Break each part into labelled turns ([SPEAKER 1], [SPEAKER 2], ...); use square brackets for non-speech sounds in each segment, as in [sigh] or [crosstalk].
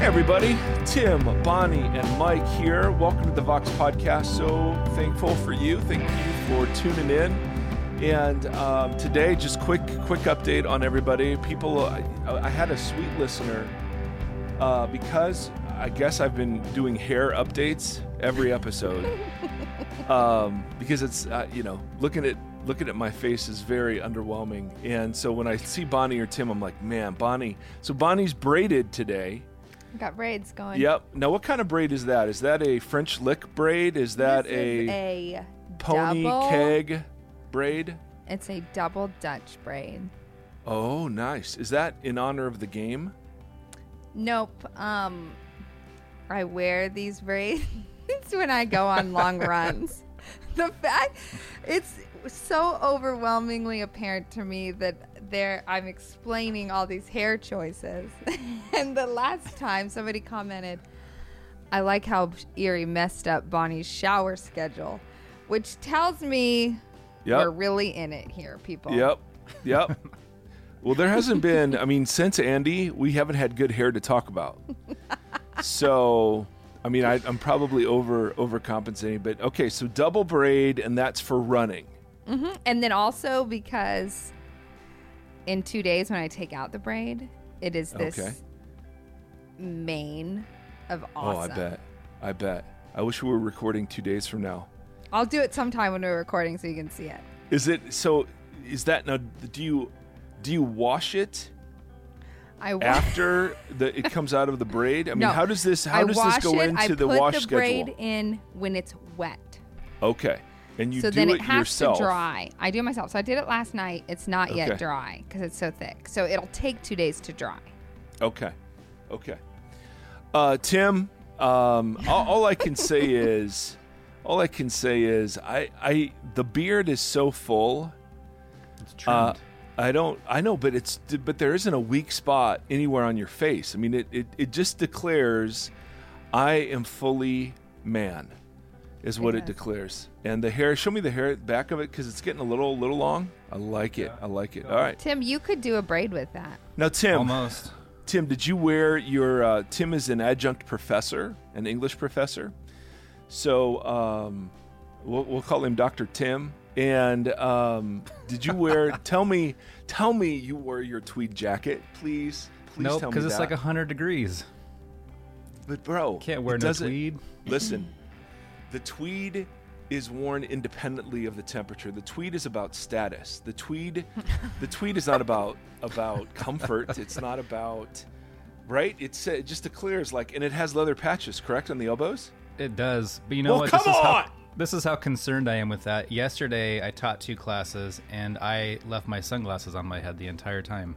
[SPEAKER 1] everybody. Tim, Bonnie, and Mike here. Welcome to the Vox Podcast. So thankful for you. Thank you for tuning in. And um, today, just quick, quick update on everybody. People, I, I had a sweet listener uh, because I guess I've been doing hair updates every episode. [laughs] um, because it's uh, you know looking at looking at my face is very underwhelming. And so when I see Bonnie or Tim, I'm like, man, Bonnie. So Bonnie's braided today.
[SPEAKER 2] Got braids going.
[SPEAKER 1] Yep. Now, what kind of braid is that? Is that a French lick braid? Is that a,
[SPEAKER 2] is a
[SPEAKER 1] pony
[SPEAKER 2] double,
[SPEAKER 1] keg braid?
[SPEAKER 2] It's a double Dutch braid.
[SPEAKER 1] Oh, nice. Is that in honor of the game?
[SPEAKER 2] Nope. Um, I wear these [laughs] braids when I go on long [laughs] runs. The fact it's so overwhelmingly apparent to me that there I'm explaining all these hair choices. [laughs] and the last time somebody commented, I like how Erre messed up Bonnie's shower schedule, which tells me
[SPEAKER 1] Yep.
[SPEAKER 2] we're really in it here, people.
[SPEAKER 1] Yep. Yep. [laughs] well, there hasn't been, I mean, since Andy, we haven't had good hair to talk about. [laughs] so, I mean, I, I'm probably over overcompensating, but okay, so double braid, and that's for running.
[SPEAKER 2] hmm And then also because in two days when I take out the braid, it is this
[SPEAKER 1] Okay.
[SPEAKER 2] mane of awesome.
[SPEAKER 1] Oh, I bet. I bet. I wish we were recording two days from now.
[SPEAKER 2] I'll do it sometime when we're recording so you can see it.
[SPEAKER 1] Is it so? Is that now? Do you do you wash it
[SPEAKER 2] I wa-
[SPEAKER 1] after [laughs] the it comes out of the braid? I mean,
[SPEAKER 2] No.
[SPEAKER 1] how does this how
[SPEAKER 2] I
[SPEAKER 1] does
[SPEAKER 2] wash
[SPEAKER 1] this go
[SPEAKER 2] it.
[SPEAKER 1] into
[SPEAKER 2] I
[SPEAKER 1] the
[SPEAKER 2] put
[SPEAKER 1] wash
[SPEAKER 2] the
[SPEAKER 1] schedule?
[SPEAKER 2] braid in when it's wet.
[SPEAKER 1] Okay, and you
[SPEAKER 2] so
[SPEAKER 1] do
[SPEAKER 2] then
[SPEAKER 1] it,
[SPEAKER 2] it has
[SPEAKER 1] yourself.
[SPEAKER 2] to dry. I do it myself. So I did it last night. It's not
[SPEAKER 1] Okay.
[SPEAKER 2] yet dry because it's so thick. So it'll take two days to dry.
[SPEAKER 1] Okay, okay. Uh, Tim, um, all, all I can say [laughs] is, all I can say is, I, I, the beard is so full.
[SPEAKER 3] It's trimmed.
[SPEAKER 1] Uh, I don't. I know, but it's but there isn't a weak spot anywhere on your face. I mean, it it, it just declares, I am fully man, is what it
[SPEAKER 2] Yes.
[SPEAKER 1] declares. And the hair. Show me the hair back of it because it's getting a little little long. I like it. I like it. All right.
[SPEAKER 2] Tim, you could do a braid with that.
[SPEAKER 1] Now, Tim.
[SPEAKER 3] Almost.
[SPEAKER 1] Tim, did you wear your? Uh, Tim is an adjunct professor, an English professor. So um, we'll, we'll call him Doctor Tim. And um, did you wear? [laughs] tell me, tell me, you wore your tweed jacket, please. Please
[SPEAKER 3] Nope,
[SPEAKER 1] tell me
[SPEAKER 3] because it's
[SPEAKER 1] that.
[SPEAKER 3] like 100 degrees.
[SPEAKER 1] But bro,
[SPEAKER 3] Can't wear no tweed.
[SPEAKER 1] Listen, the tweed is worn independently of the temperature. The tweed is about status. The tweed, the tweed is not about about comfort. It's not about right. It's it just declares like, and it has leather patches, correct, on the elbows.
[SPEAKER 3] It does. But you know
[SPEAKER 1] Well,
[SPEAKER 3] what?
[SPEAKER 1] come
[SPEAKER 3] this is
[SPEAKER 1] on!
[SPEAKER 3] how this is how concerned I am with that. Yesterday I taught two classes and I left my sunglasses on my head the entire time.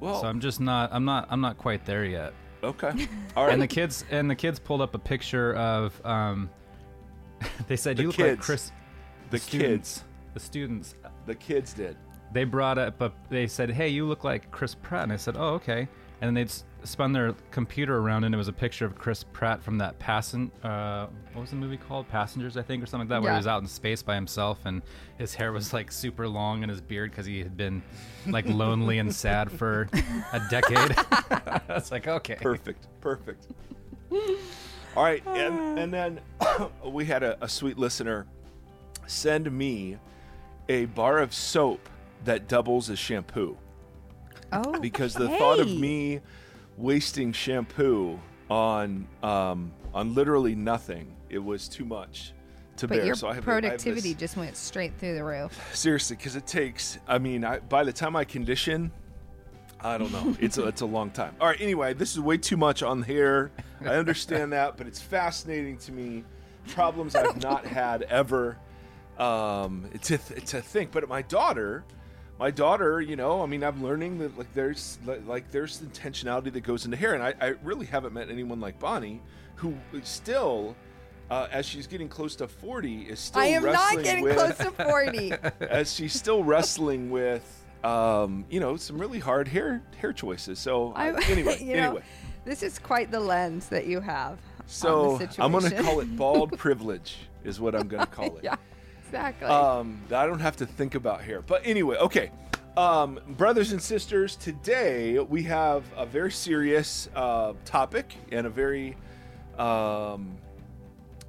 [SPEAKER 1] Well,
[SPEAKER 3] So I'm just not I'm not I'm not quite there yet.
[SPEAKER 1] Okay, [laughs] all right.
[SPEAKER 3] And the kids and the kids pulled up a picture of um [laughs] they said
[SPEAKER 1] The
[SPEAKER 3] you look like. Chris
[SPEAKER 1] the
[SPEAKER 3] students.
[SPEAKER 1] kids,
[SPEAKER 3] The students
[SPEAKER 1] the kids did.
[SPEAKER 3] they brought up but they said hey you look like chris pratt and i said oh okay and then they'd s- spun their computer around and it was a picture of chris pratt from that passen uh, what was the movie called passengers i think or something like that where
[SPEAKER 2] Yeah.
[SPEAKER 3] he was out in space by himself and his hair was like super long and his beard because he had been like lonely and sad for a decade [laughs] it's like okay
[SPEAKER 1] Perfect. Perfect. All right, and and then [coughs] we had a, a sweet listener send me a bar of soap that doubles as shampoo
[SPEAKER 2] Oh,
[SPEAKER 1] because the thought of
[SPEAKER 2] hey.
[SPEAKER 1] me wasting shampoo on um, on literally nothing. It was too much to
[SPEAKER 2] But
[SPEAKER 1] bear.
[SPEAKER 2] your
[SPEAKER 1] so I have, I have
[SPEAKER 2] productivity
[SPEAKER 1] this-
[SPEAKER 2] just went straight through the roof. [sighs]
[SPEAKER 1] seriously because it takes i mean I, by the time i condition i don't know. It's a, it's a long time. All right anyway this is way too much on hair i understand that but it's fascinating to me. Problems i've not had ever um to, th- to think. But my daughter my daughter you know i mean i'm learning that like there's like there's intentionality that goes into hair. And i, I really haven't met anyone like bonnie who still uh, as she's getting close to 40 is still
[SPEAKER 2] I am not getting
[SPEAKER 1] with,
[SPEAKER 2] close to 40. [laughs]
[SPEAKER 1] as she's still wrestling with um, you know some really hard hair hair choices. So uh,
[SPEAKER 2] I- [laughs]
[SPEAKER 1] anyway
[SPEAKER 2] you know,
[SPEAKER 1] anyway.
[SPEAKER 2] This is quite the lens that you have.
[SPEAKER 1] so
[SPEAKER 2] on the
[SPEAKER 1] i'm gonna call it bald [laughs] privilege is what i'm gonna call it.
[SPEAKER 2] yeah, exactly.
[SPEAKER 1] um, that i don't have to think about here. but anyway okay Um, brothers and sisters, today we have a very serious uh, topic and a very um,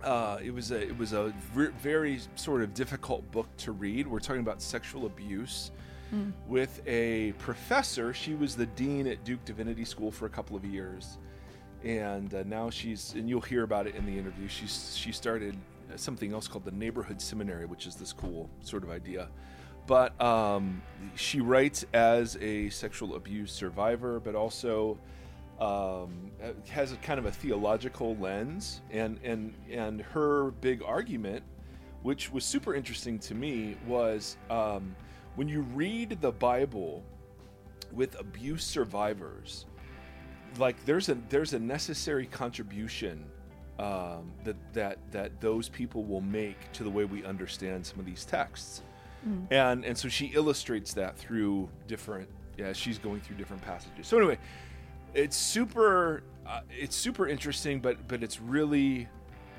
[SPEAKER 1] uh, it was a it was a very sort of difficult book to read. We're talking about sexual abuse mm. with a professor. She was the dean at Duke Divinity School for a couple of years, and uh, now she's and you'll hear about it in the interview. She's she started something else called the Neighborhood Seminary, which is this cool sort of idea. But um, she writes as a sexual abuse survivor, but also um, has a kind of a theological lens, and and and her big argument, which was super interesting to me, was um, when you read the Bible with abuse survivors, like there's a there's a necessary contribution um, that that that those people will make to the way we understand some of these texts, mm. and and so she illustrates that through different yeah she's going through different passages. So anyway it's super uh, it's super interesting but but it's really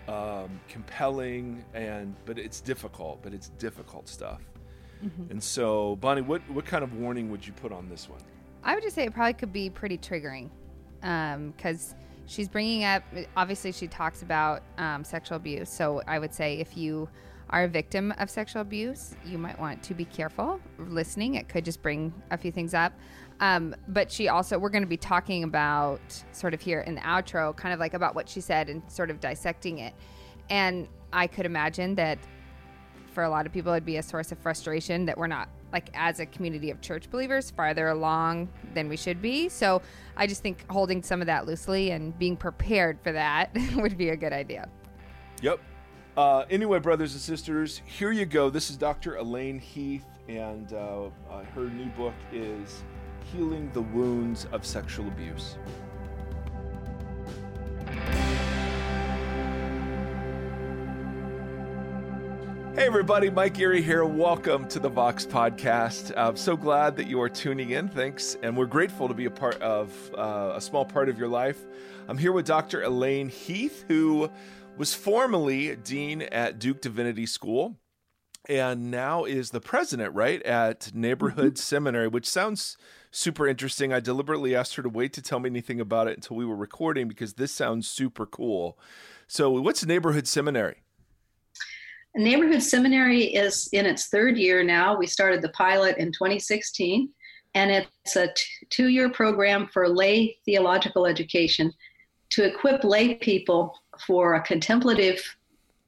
[SPEAKER 1] um, compelling and but it's difficult but it's difficult stuff mm-hmm. and so bonnie what what kind of warning would you put on this one
[SPEAKER 2] i would just say it probably could be pretty triggering because um, she's bringing up obviously she talks about um, sexual abuse. So i would say if you are a victim of sexual abuse you might want to be careful listening. It could just bring a few things up. Um, but she also, we're going to be talking about sort of here in the outro, kind of like about what she said and sort of dissecting it. And I could imagine that for a lot of people, it'd be a source of frustration that we're not, like, as a community of church believers, farther along than we should be. So I just think holding some of that loosely and being prepared for that [laughs] would be a good idea.
[SPEAKER 1] Yep. Uh, anyway, brothers and sisters, here you go. This is Dr. Elaine Heath, and uh, uh, her new book is healing the wounds of sexual abuse. Hey, everybody, Mike Erre here. Welcome to the Vox Podcast. I'm so glad that you are tuning in. Thanks. And we're grateful to be a part of uh, a small part of your life. I'm here with Dr. Elaine Heath, who was formerly Dean at Duke Divinity School and now is the president, right, at Neighborhood mm-hmm. Seminary, which sounds super interesting. I deliberately asked her to wait to tell me anything about it until we were recording because this sounds super cool. So, what's Neighborhood Seminary?
[SPEAKER 4] Neighborhood Seminary is in its third year now. We started the pilot in 2016, and it's a t- two year program for lay theological education to equip lay people for a contemplative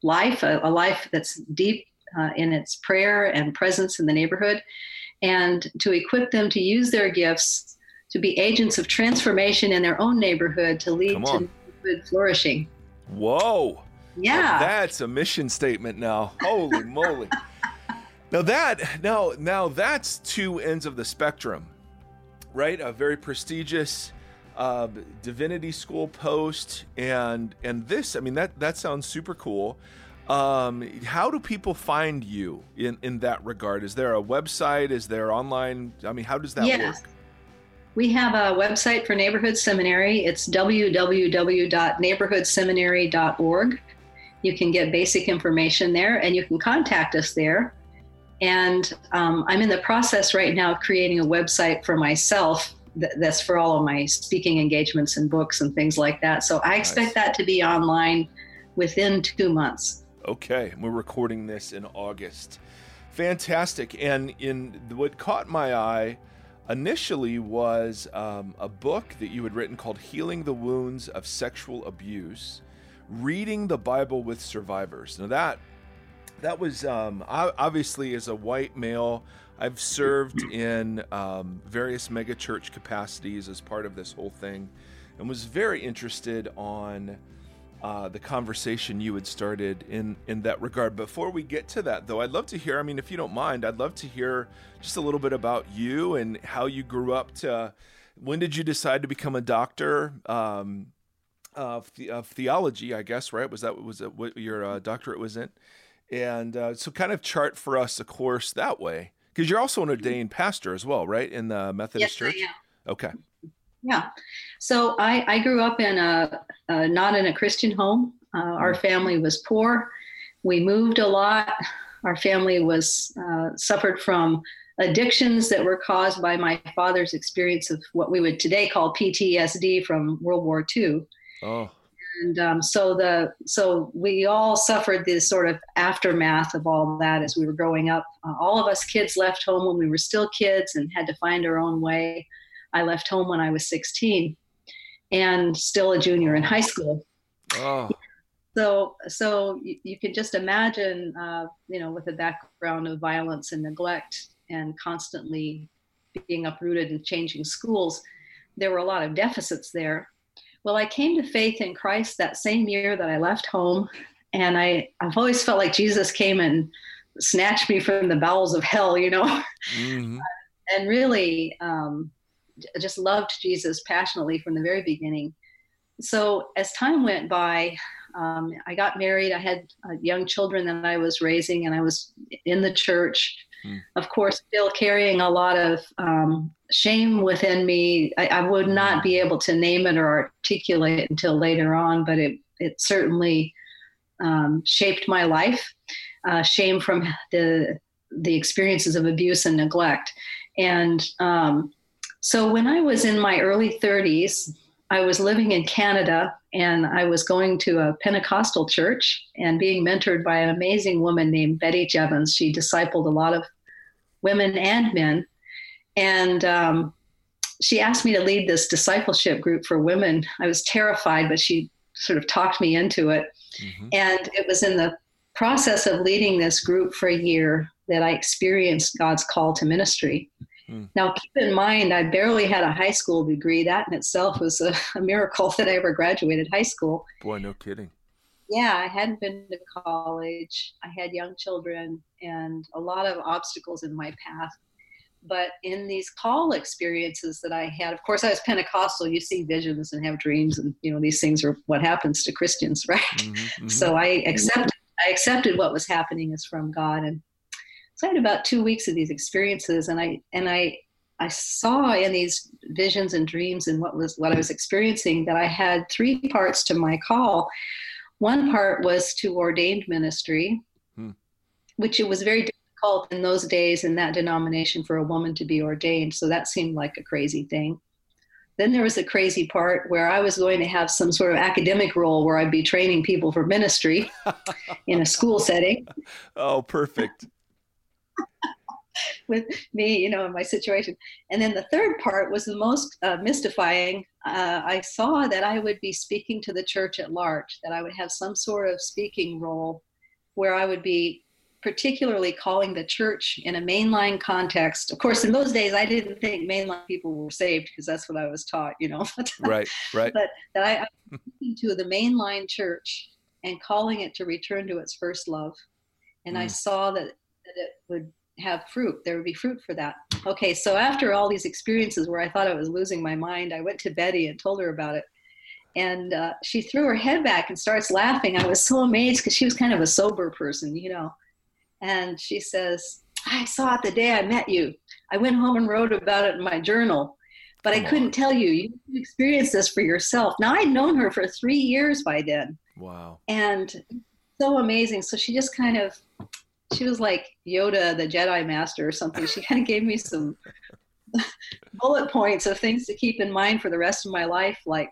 [SPEAKER 4] life, a, a life that's deep uh, in its prayer and presence in the neighborhood and to equip them to use their gifts to be agents of transformation in their own neighborhood to lead to neighborhood flourishing.
[SPEAKER 1] Whoa.
[SPEAKER 4] Yeah.
[SPEAKER 1] That's a mission statement now. Holy moly. [laughs] Now that now now that's two ends of the spectrum. Right? A very prestigious uh, divinity school post and and this I mean that that sounds super cool. Um, how do people find you in, in that regard? Is there a website? Is there online? I mean, how does that yes. work?
[SPEAKER 4] We have a website for Neighborhood Seminary. It's www.neighborhoodseminary.org. You can get basic information there and you can contact us there. And um, I'm in the process right now of creating a website for myself that's for all of my speaking engagements and books and things like that. So I expect nice. that to be online within two months.
[SPEAKER 1] Okay, we're recording this in August. Fantastic. And in what caught my eye initially was um, a book that you had written called Healing the Wounds of Sexual Abuse, reading the Bible with survivors. Now that that was um, obviously as a white male, I've served [clears throat] in um, various megachurch capacities as part of this whole thing, and was very interested on uh, the conversation you had started in in that regard. Before we get to that, though, I'd love to hear. I mean, if you don't mind, I'd love to hear just a little bit about you and how you grew up. To when did you decide to become a doctor um, of, the, of theology? I guess right was that was what your uh, doctorate was in, and uh, so kind of chart for us a course that way because you're also an ordained pastor as well, right, in the Methodist
[SPEAKER 4] yes,
[SPEAKER 1] Church. Okay.
[SPEAKER 4] Yeah. So I, I grew up in a, not in a Christian home. Uh, our mm. family was poor. We moved a lot. Our family was uh, suffered from addictions that were caused by my father's experience of what we would today call PTSD from World War II.
[SPEAKER 1] Oh.
[SPEAKER 4] And um, so the so we all suffered this sort of aftermath of all that as we were growing up. Uh, all of us kids left home when we were still kids and had to find our own way. I left home when I was 16 and still a junior in high school.
[SPEAKER 1] Oh.
[SPEAKER 4] So, so you, you can just imagine, uh, you know, with a background of violence and neglect and constantly being uprooted and changing schools, there were a lot of deficits there. Well, I came to faith in Christ that same year that I left home, and I, I've always felt like Jesus came and snatched me from the bowels of hell, you know, [laughs]
[SPEAKER 1] Mm-hmm.
[SPEAKER 4] and really um, just loved Jesus passionately from the very beginning. So as time went by, um, I got married. I had uh, young children that I was raising, and I was in the church.
[SPEAKER 1] Hmm.
[SPEAKER 4] Of course, still carrying a lot of um, shame within me. I, I would not be able to name it or articulate it until later on, but it it certainly um, shaped my life. Uh, shame from the the experiences of abuse and neglect, and um, so when I was in my early 30s, I was living in Canada and I was going to a Pentecostal church and being mentored by an amazing woman named Betty Jevons. She discipled a lot of women and men. And um, she asked me to lead this discipleship group for women. I was terrified, but she sort of talked me into it.
[SPEAKER 1] Mm-hmm.
[SPEAKER 4] And it was in the process of leading this group for a year that I experienced God's call to ministry.
[SPEAKER 1] Hmm.
[SPEAKER 4] Now, keep in mind, I barely had a high school degree. That in itself was a, a miracle [laughs] that I ever graduated high school.
[SPEAKER 1] Boy, no kidding.
[SPEAKER 4] Yeah, I hadn't been to college. I had young children and a lot of obstacles in my path. But in these call experiences that I had, of course, I was Pentecostal. You see visions and have dreams, and you know these things are what happens to Christians, [laughs] right?
[SPEAKER 1] Mhm, mhm.
[SPEAKER 4] So I accepted I accepted what was happening as from God, and so I had about two weeks of these experiences, and I and I I saw in these visions and dreams and what was what I was experiencing that I had three parts to my call. One part was to ordained ministry,
[SPEAKER 1] Hmm.
[SPEAKER 4] which it was very difficult in those days in that denomination for a woman to be ordained. So that seemed like a crazy thing. Then there was the crazy part where I was going to have some sort of academic role where I'd be training people for ministry [laughs] in a school setting
[SPEAKER 1] oh, perfect. [laughs]
[SPEAKER 4] with me, you know, in my situation. And then the third part was the most uh, mystifying. Uh, I saw that I would be speaking to the church at large, that I would have some sort of speaking role where I would be particularly calling the church in a mainline context. Of course, in those days, I didn't think mainline people were saved because that's what I was taught, you know. [laughs]
[SPEAKER 1] Right, right.
[SPEAKER 4] but that I, I was speaking to the mainline church and calling it to return to its first love. And I
[SPEAKER 1] Mm.
[SPEAKER 4] saw that, that it would have fruit. There would be fruit for that. Okay, so after all these experiences where I thought I was losing my mind, I went to Betty and told her about it. And uh, she threw her head back and starts laughing. I was so amazed because she was kind of a sober person, you know. And she says, I saw it the day I met you. I went home and wrote about it in my journal, but I couldn't tell you. You experienced this for yourself. Now, I'd known her for three years by then
[SPEAKER 1] Wow.
[SPEAKER 4] and so amazing. So she just kind of, she was like Yoda, the Jedi Master, or something. She kind of gave me some [laughs] bullet points of things to keep in mind for the rest of my life, like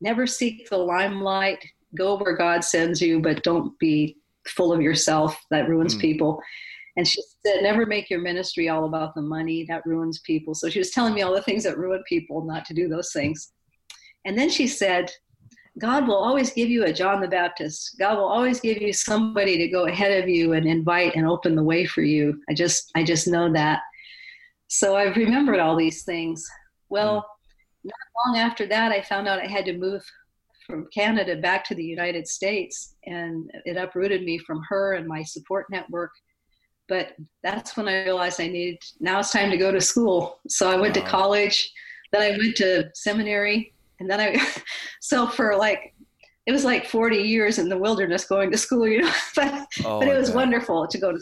[SPEAKER 4] never seek the limelight, go where God sends you, but don't be full of yourself. That ruins
[SPEAKER 1] Hmm.
[SPEAKER 4] people. And she said, never make your ministry all about the money. That ruins people. So she was telling me all the things that ruin people, not to do those things. And then she said, God will always give you a John the Baptist. God will always give you somebody to go ahead of you and invite and open the way for you. I just I just know that. So I've remembered all these things. Well, not long after that I found out I had to move from Canada back to the United States and it uprooted me from her and my support network. But that's when I realized I needed now it's time to go to school. So I went to college, then I went to seminary, and then I [laughs] so for like it was like 40 years in the wilderness going to school you know [laughs] but
[SPEAKER 1] Oh,
[SPEAKER 4] but it was wonderful to go to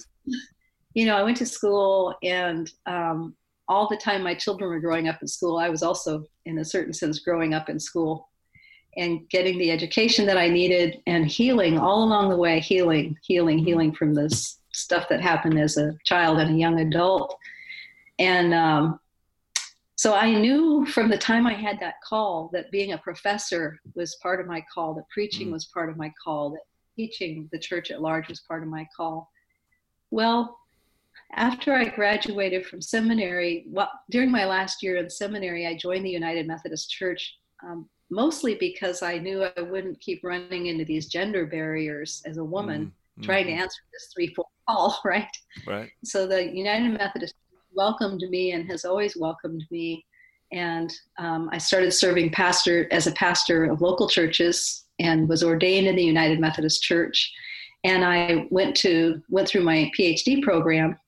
[SPEAKER 4] you know i went to school and um, all the time my children were growing up in school i was also in a certain sense growing up in school and getting the education that i needed and healing all along the way healing healing healing from this stuff that happened as a child and a young adult and um, so I knew from the time I had that call that being a professor was part of my call, that preaching mm. was part of my call, that teaching the church at large was part of my call. Well, after I graduated from seminary, well, during my last year in seminary, I joined the United Methodist Church, um, mostly because I knew I wouldn't keep running into these gender barriers as a woman mm-hmm. trying to answer this three-four call, [laughs] right?
[SPEAKER 1] Right.
[SPEAKER 4] So the United Methodist welcomed me and has always welcomed me, and um, I started serving pastor as a pastor of local churches and was ordained in the United Methodist Church. And I went to went through my PhD program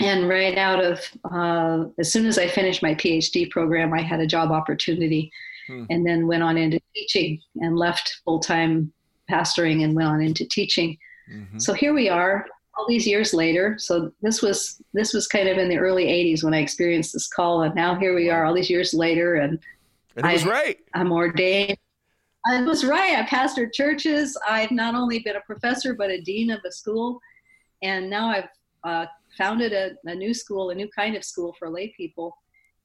[SPEAKER 4] and right out of uh, as soon as i finished my phd program i had a job opportunity hmm. and then went on into teaching and left full-time pastoring and went on into teaching. Mm-hmm. so here we are all these years later. So this was this was kind of in the early 80s when i experienced this call and now here we are all these years later and,
[SPEAKER 1] and it was I, right.
[SPEAKER 4] I'm ordained. I was right. I pastored churches. I've not only been a professor but a dean of a school. And now i've uh, founded a, a new school, a new kind of school for lay people.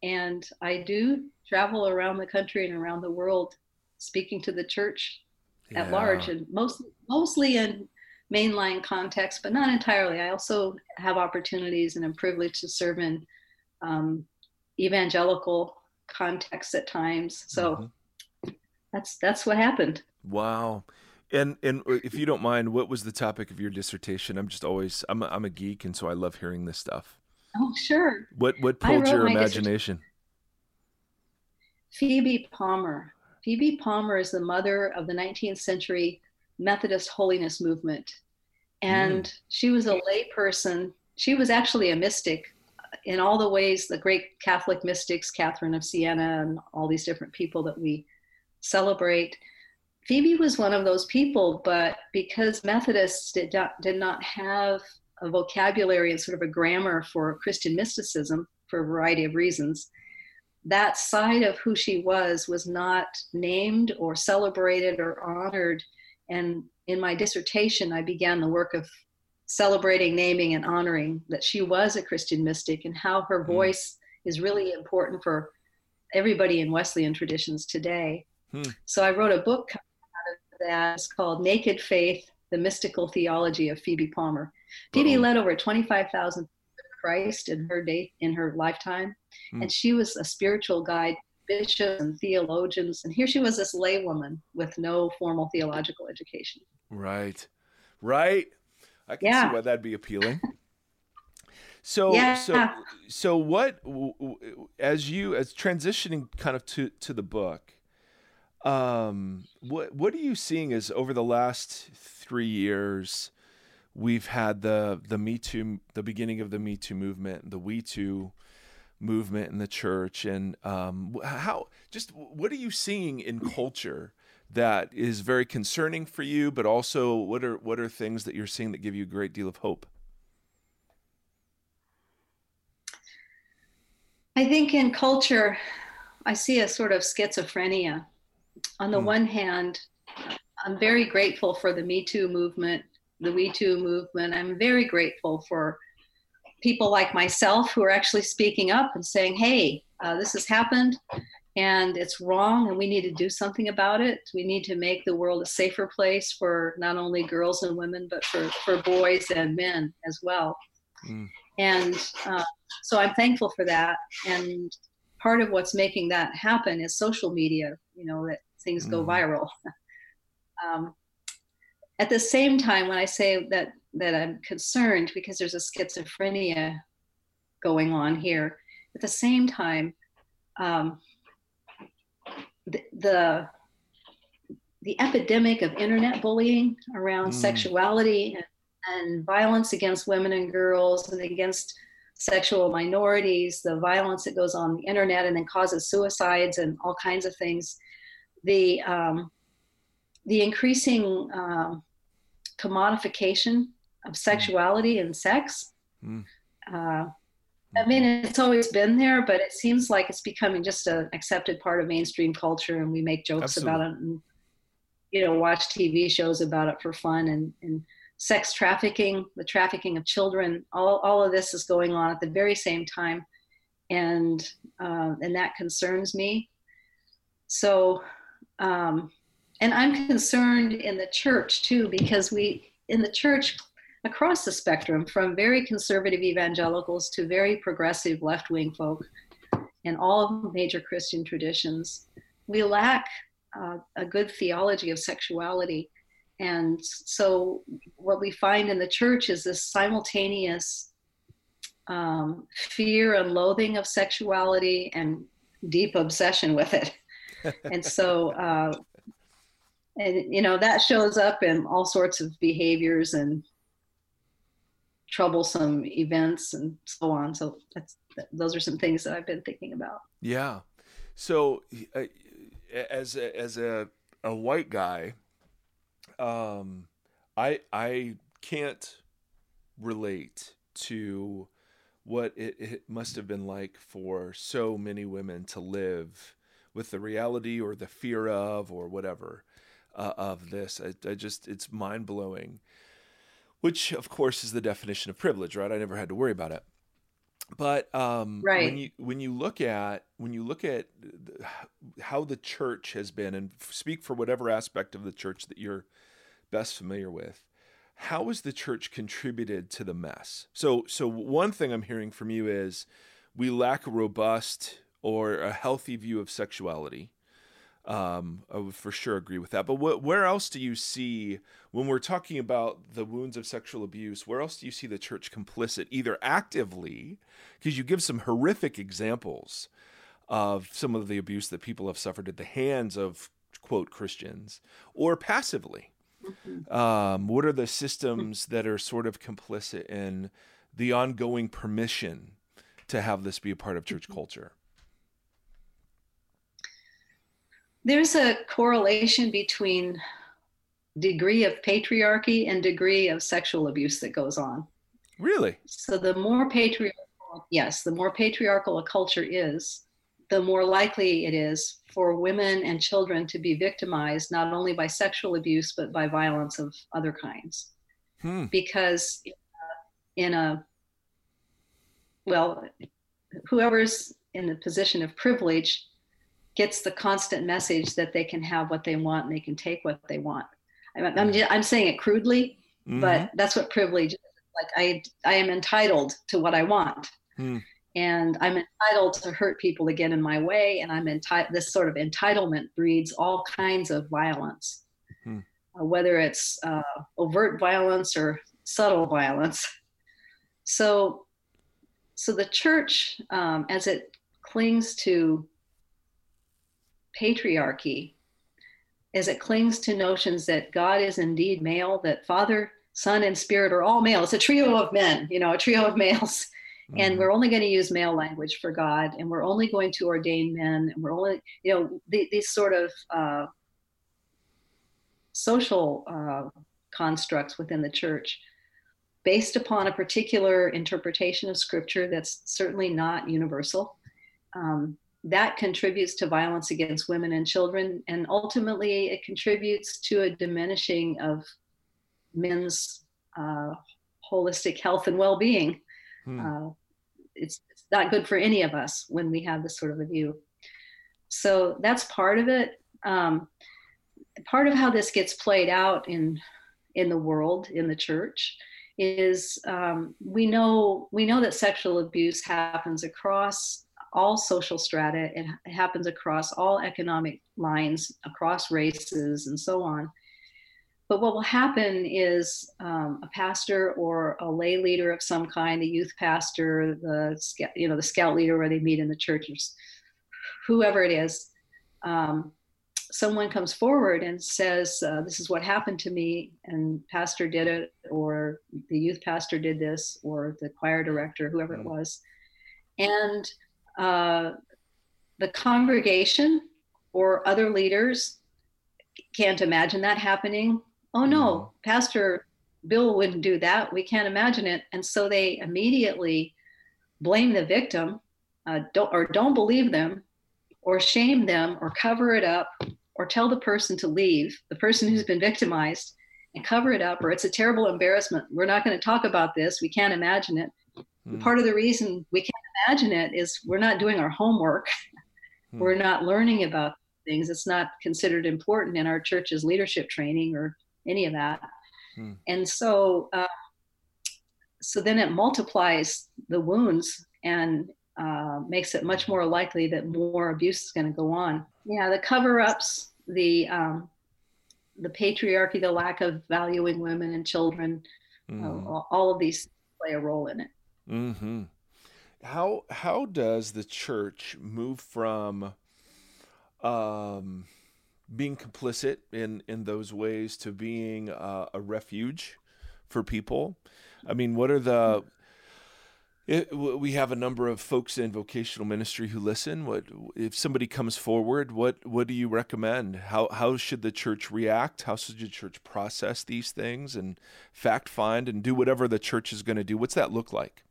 [SPEAKER 4] And I do travel around the country and around the world speaking to the church yeah. at large and most, mostly in mainline context, but not entirely. I also have opportunities and I'm privileged to serve in um, evangelical contexts at times. So mm-hmm. that's that's what happened.
[SPEAKER 1] Wow. And and if you don't mind, what was the topic of your dissertation? I'm just always I'm a, I'm a geek, and so I love hearing this stuff.
[SPEAKER 4] Oh, sure.
[SPEAKER 1] What what pulled your imagination?
[SPEAKER 4] Phoebe Palmer. Phoebe Palmer is the mother of the 19th century Methodist holiness movement, and mm. she was a layperson. She was actually a mystic in all the ways the great Catholic mystics, Catherine of Siena, and all these different people that we celebrate Phoebe was one of those people, but because Methodists did not, did not have a vocabulary and sort of a grammar for Christian mysticism for a variety of reasons, that side of who she was was not named or celebrated or honored. And in my dissertation, I began the work of celebrating, naming, and honoring that she was a Christian mystic and how her hmm. voice is really important for everybody in Wesleyan traditions today. Hmm. So I wrote a book that is called Naked Faith, the Mystical Theology of Phoebe Palmer. Phoebe led over 25,000 Christ in her day, in her lifetime. Mm. And she was a spiritual guide, bishops and theologians. And here she was, this laywoman with no formal theological education.
[SPEAKER 1] Right. Right. I can yeah. see why that'd be appealing. [laughs] So, yeah. so, so what, as you, as transitioning kind of to, to the book, um, what what are you seeing as over the last three years? We've had the the Me Too, the beginning of the Me Too movement, the We Too movement in the church, and um, how just what are you seeing in culture that is very concerning for you, but also what are what are things that you're seeing that give you a great deal of hope?
[SPEAKER 4] I think in culture, I see a sort of schizophrenia on the mm. one hand, I'm very grateful for the Me Too movement, the We Too movement. I'm very grateful for people like myself who are actually speaking up and saying, hey, uh, this has happened and it's wrong and we need to do something about it. We need to make the world a safer place for not only girls and women, but for, for boys and men as well. Mm. And uh, so I'm thankful for that. And part of what's making that happen is social media, you know, that things go mm. viral. [laughs] um, at the same time, when I say that that I'm concerned because there's a schizophrenia going on here, at the same time, um, the, the, the epidemic of internet bullying around mm. sexuality and, and violence against women and girls and against sexual minorities, the violence that goes on the internet and then causes suicides and all kinds of things the um, the increasing uh, commodification of sexuality and sex. Mm. Uh, I mean, it's always been there, but it seems like it's becoming just an accepted part of mainstream culture, and we make jokes Absolutely. about it, and you know, watch TV shows about it for fun, and, and sex trafficking, the trafficking of children, all all of this is going on at the very same time and uh, and that concerns me. So, um, and I'm concerned in the church too because we in the church across the spectrum, from very conservative evangelicals to very progressive left wing folk, in all major Christian traditions, we lack uh, a good theology of sexuality. And so, what we find in the church is this simultaneous um, fear and loathing of sexuality and deep obsession with it. [laughs] and so, uh, and you know, that shows up in all sorts of behaviors and troublesome events and so on. So that's those are some things that I've been thinking about.
[SPEAKER 1] Yeah. So uh, as a, as a a white guy, um, I I can't relate to what it, it must have been like for so many women to live with the reality or the fear of or whatever uh, of this. I, I just it's mind blowing which of course is the definition of privilege, right? I never had to worry about it. But um,
[SPEAKER 4] right.
[SPEAKER 1] when you when you look at when you look at how the church has been, and speak for whatever aspect of the church that you're best familiar with, how has the church contributed to the mess? So so one thing I'm hearing from you is we lack a robust or a healthy view of sexuality. Um, I would for sure agree with that. But wh- where else do you see, when we're talking about the wounds of sexual abuse, where else do you see the church complicit, either actively, because you give some horrific examples of some of the abuse that people have suffered at the hands of, quote, Christians, or passively? Mm-hmm. Um, what are the systems that are sort of complicit in the ongoing permission to have this be a part of church mm-hmm. culture?
[SPEAKER 4] There's a correlation between degree of patriarchy and degree of sexual abuse that goes on.
[SPEAKER 1] Really?
[SPEAKER 4] So the more patriarchal, yes, the more patriarchal a culture is, the more likely it is for women and children to be victimized not only by sexual abuse but by violence of other kinds. Hmm. Because in a well, whoever's in the position of privilege gets the constant message that they can have what they want and they can take what they want. I'm, I'm, just, I'm saying it crudely, mm-hmm. but that's what privilege is. Like I, I am entitled to what I want. Mm. And I'm entitled to hurt people again in my way. And I'm entitled, this sort of entitlement breeds all kinds of violence, mm. uh, whether it's uh, overt violence or subtle violence. So, so the church, um, as it clings to patriarchy as it clings to notions that God is indeed male, that Father, Son, and Spirit are all male. It's a trio of men, you know, a trio of males. [laughs] Mm-hmm. And we're only going to use male language for God, and we're only going to ordain men, and we're only, you know, the, these sort of uh, social uh, constructs within the church based upon a particular interpretation of scripture that's certainly not universal. Um, that contributes to violence against women and children, and ultimately it contributes to a diminishing of men's uh, holistic health and well-being. Hmm. Uh, it's, it's not good for any of us when we have this sort of a view. So that's part of it. Um, part of how this gets played out in in the world in the church is um, we know we know that sexual abuse happens across all social strata. It, happens across all economic lines, across races, and so on. But what will happen is um, a pastor or a lay leader of some kind, the youth pastor, the you know the scout leader where they meet in the churches, whoever it is, um, someone comes forward and says, uh, "This is what happened to me," and pastor did it, or the youth pastor did this, or the choir director, whoever it mm. was, and uh, the congregation or other leaders can't imagine that happening. Oh no, mm-hmm. Pastor Bill wouldn't do that. We can't imagine it. And so they immediately blame the victim, uh, don't, or don't believe them, or shame them, or cover it up, or tell the person to leave, the person who's been victimized, and cover it up, or it's a terrible embarrassment. We're not going to talk about this. We can't imagine it. Mm. Part of the reason we can't imagine it is we're not doing our homework. Hmm. We're not learning about things. It's not considered important in our church's leadership training or any of that. Hmm. And so, uh, so then it multiplies the wounds and uh, makes it much more likely that more abuse is going to go on. Yeah, the cover-ups, the um, the patriarchy, the lack of valuing women and children, mm. uh, all of these play a role in it.
[SPEAKER 1] Mm-hmm. How how does the church move from um, being complicit in in those ways to being uh, a refuge for people? I mean, what are the it, we have a number of folks in vocational ministry who listen. What if somebody comes forward? What what do you recommend? How how should the church react? How should the church process these things and fact find and do whatever the church is going to do? What's that look like?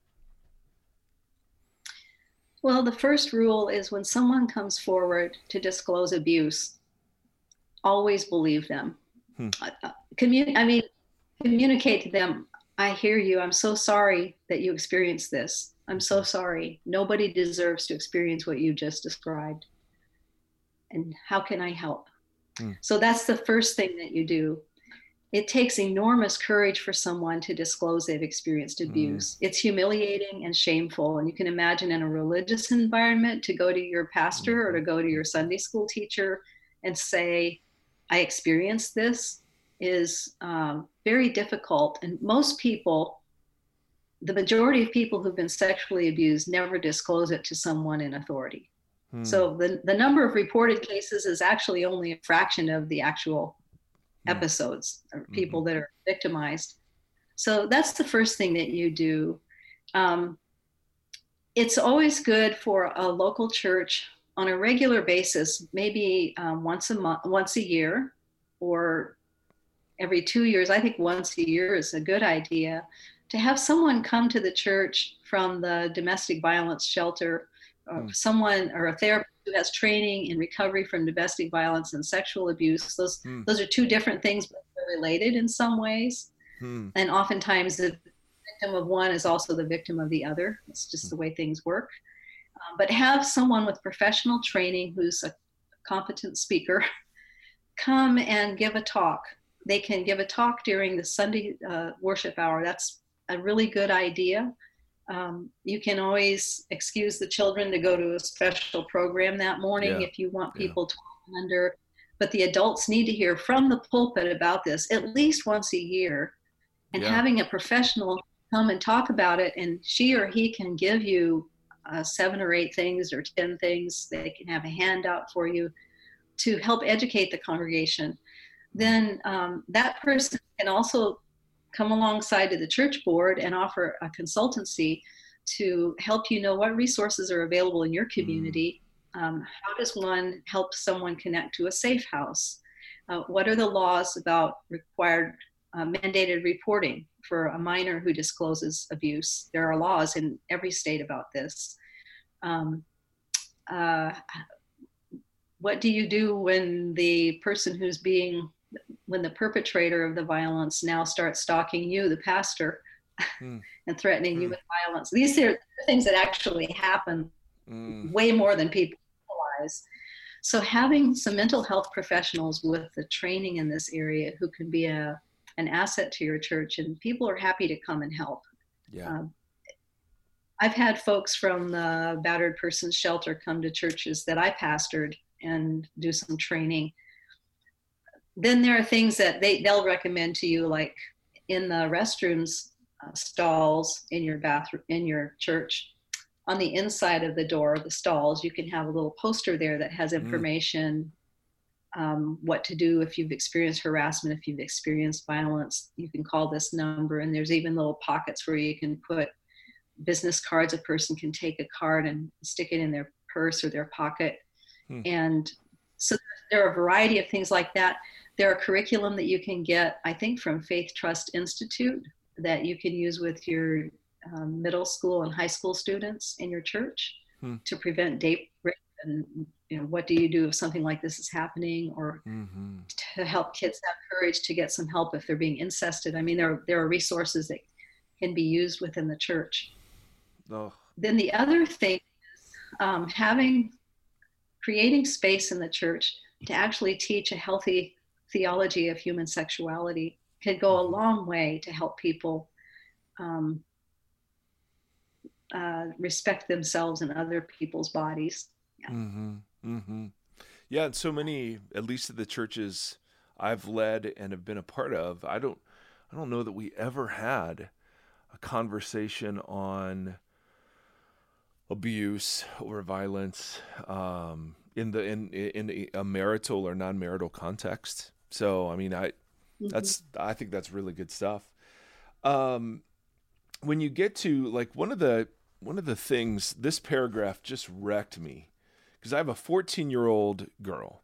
[SPEAKER 4] Well, the first rule is when someone comes forward to disclose abuse, always believe them. Hmm. Uh, uh commun- I mean, communicate to them I hear you. I'm so sorry that you experienced this. I'm so sorry. Nobody deserves to experience what you just described. And how can I help? Mm. So that's the first thing that you do. It takes enormous courage for someone to disclose they've experienced hmm. abuse. Mm. It's humiliating and shameful. And you can imagine in a religious environment to go to your pastor mm. or to go to your Sunday school teacher and say, I experienced this is um, very difficult. And most people, the majority of people who've been sexually abused, never disclose it to someone in authority. Hmm. So the, the number of reported cases is actually only a fraction of the actual. Episodes of mm-hmm. people mm-hmm. that are victimized. So that's the first thing that you do. Um, it's always good for a local church on a regular basis, maybe um, once a month, once a year, or every two years, I think once a year is a good idea, to have someone come to the church from the domestic violence shelter, or mm. someone or a therapist who has training in recovery from domestic violence and sexual abuse. Those mm. those are two different things, but they're related in some ways. Mm. And oftentimes the victim of one is also the victim of the other. It's just the way things work. Um, but have someone with professional training who's a competent speaker [laughs] come and give a talk they can give a talk during the Sunday uh, worship hour. That's a really good idea. Um, you can always excuse the children to go to a special program that morning yeah. if you want people yeah. to under. But the adults need to hear from the pulpit about this at least once a year, and yeah. having a professional come and talk about it, and she or he can give you uh, seven or eight things or ten things. They can have a handout for you to help educate the congregation then um, that person can also come alongside to the church board and offer a consultancy to help you know what resources are available in your mm. community. Um, how does one help someone connect to a safe house? Uh, what are the laws about required uh, mandated reporting for a minor who discloses abuse? There are laws in every state about this. Um, uh, what do you do when the person who's being when the perpetrator of the violence now starts stalking you, the pastor, mm. [laughs] and threatening mm. you hmm. with violence. These are things that actually happen mm. way more than people realize. So having some mental health professionals with the training in this area who can be a an asset to your church, and people are happy to come and help. Yeah. Um, I've had folks from the battered persons shelter come to churches that I pastored and do some training then there are things that they they'll recommend to you like in the restrooms uh, stalls in your bathroom in your church on the inside of the door of the stalls you can have a little poster there that has mm. information mm. um, what to do if you've experienced harassment if you've experienced violence you can call this number and there's even little pockets where you can put business cards a person can take a card and stick it in their purse or their pocket mm. and so there are a variety of things like that there are curriculum that you can get, I think, from Faith Trust Institute that you can use with your um, middle school and high school students in your church hmm. to prevent date rape and you know what do you do if something like this is happening or mm-hmm. to help kids have courage to get some help if they're being incested i mean there are, there are resources that can be used within the church
[SPEAKER 1] oh.
[SPEAKER 4] then the other thing is um, having creating space in the church to actually teach a healthy theology of human sexuality can go a long way to help people um, uh, respect themselves and other people's bodies.
[SPEAKER 1] Yeah. Mm-hmm. Mm-hmm. Yeah, and so many, at least at the churches I've led and have been a part of, I don't, I don't know that we ever had a conversation on abuse or violence um, in the in in a marital or non-marital context. So, I mean, I mm-hmm. that's I think that's really good stuff. Um, when you get to like one of the one of the things this paragraph just wrecked me because I have a 14 year old girl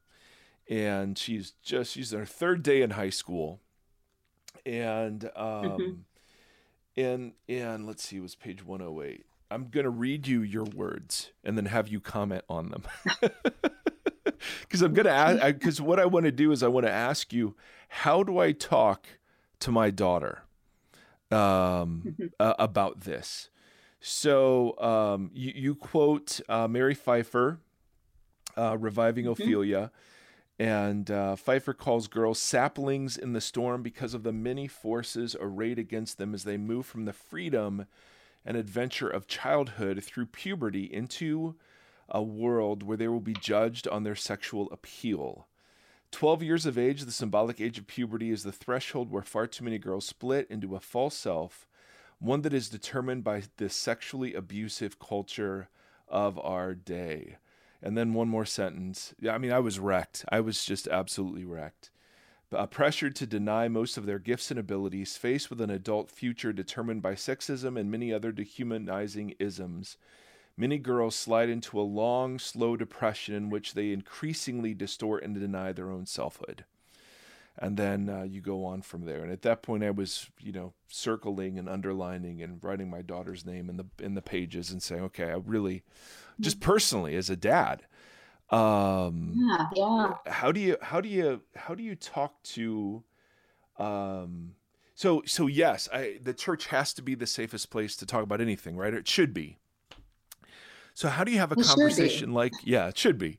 [SPEAKER 1] and she's just she's her third day in high school and um mm-hmm. and and let's see it was page 108 i'm gonna read you your words and then have you comment on them [laughs] [laughs] because i'm gonna ask because what i want to do is i want to ask you how do i talk to my daughter um [laughs] uh, about this so um you, you quote uh, mary pipher uh, reviving mm-hmm. Ophelia. And uh, Pipher calls girls saplings in the storm because of the many forces arrayed against them as they move from the freedom and adventure of childhood through puberty into a world where they will be judged on their sexual appeal. 12 years of age, the symbolic age of puberty, is the threshold where far too many girls split into a false self, one that is determined by the sexually abusive culture of our day. And then one more sentence. I mean, I was wrecked. I was just absolutely wrecked. Uh, pressured to deny most of their gifts and abilities, faced with an adult future determined by sexism and many other dehumanizing isms, many girls slide into a long, slow depression in which they increasingly distort and deny their own selfhood. And then uh, you go on from there. And at that point, I was, you know, circling and underlining and writing my daughter's name in the in the pages and saying, okay, I really, just personally as a dad um yeah, yeah. how do you how do you how do you talk to um so so yes i the church has to be the safest place to talk about anything right it should be so how do you have a it conversation like yeah it should be.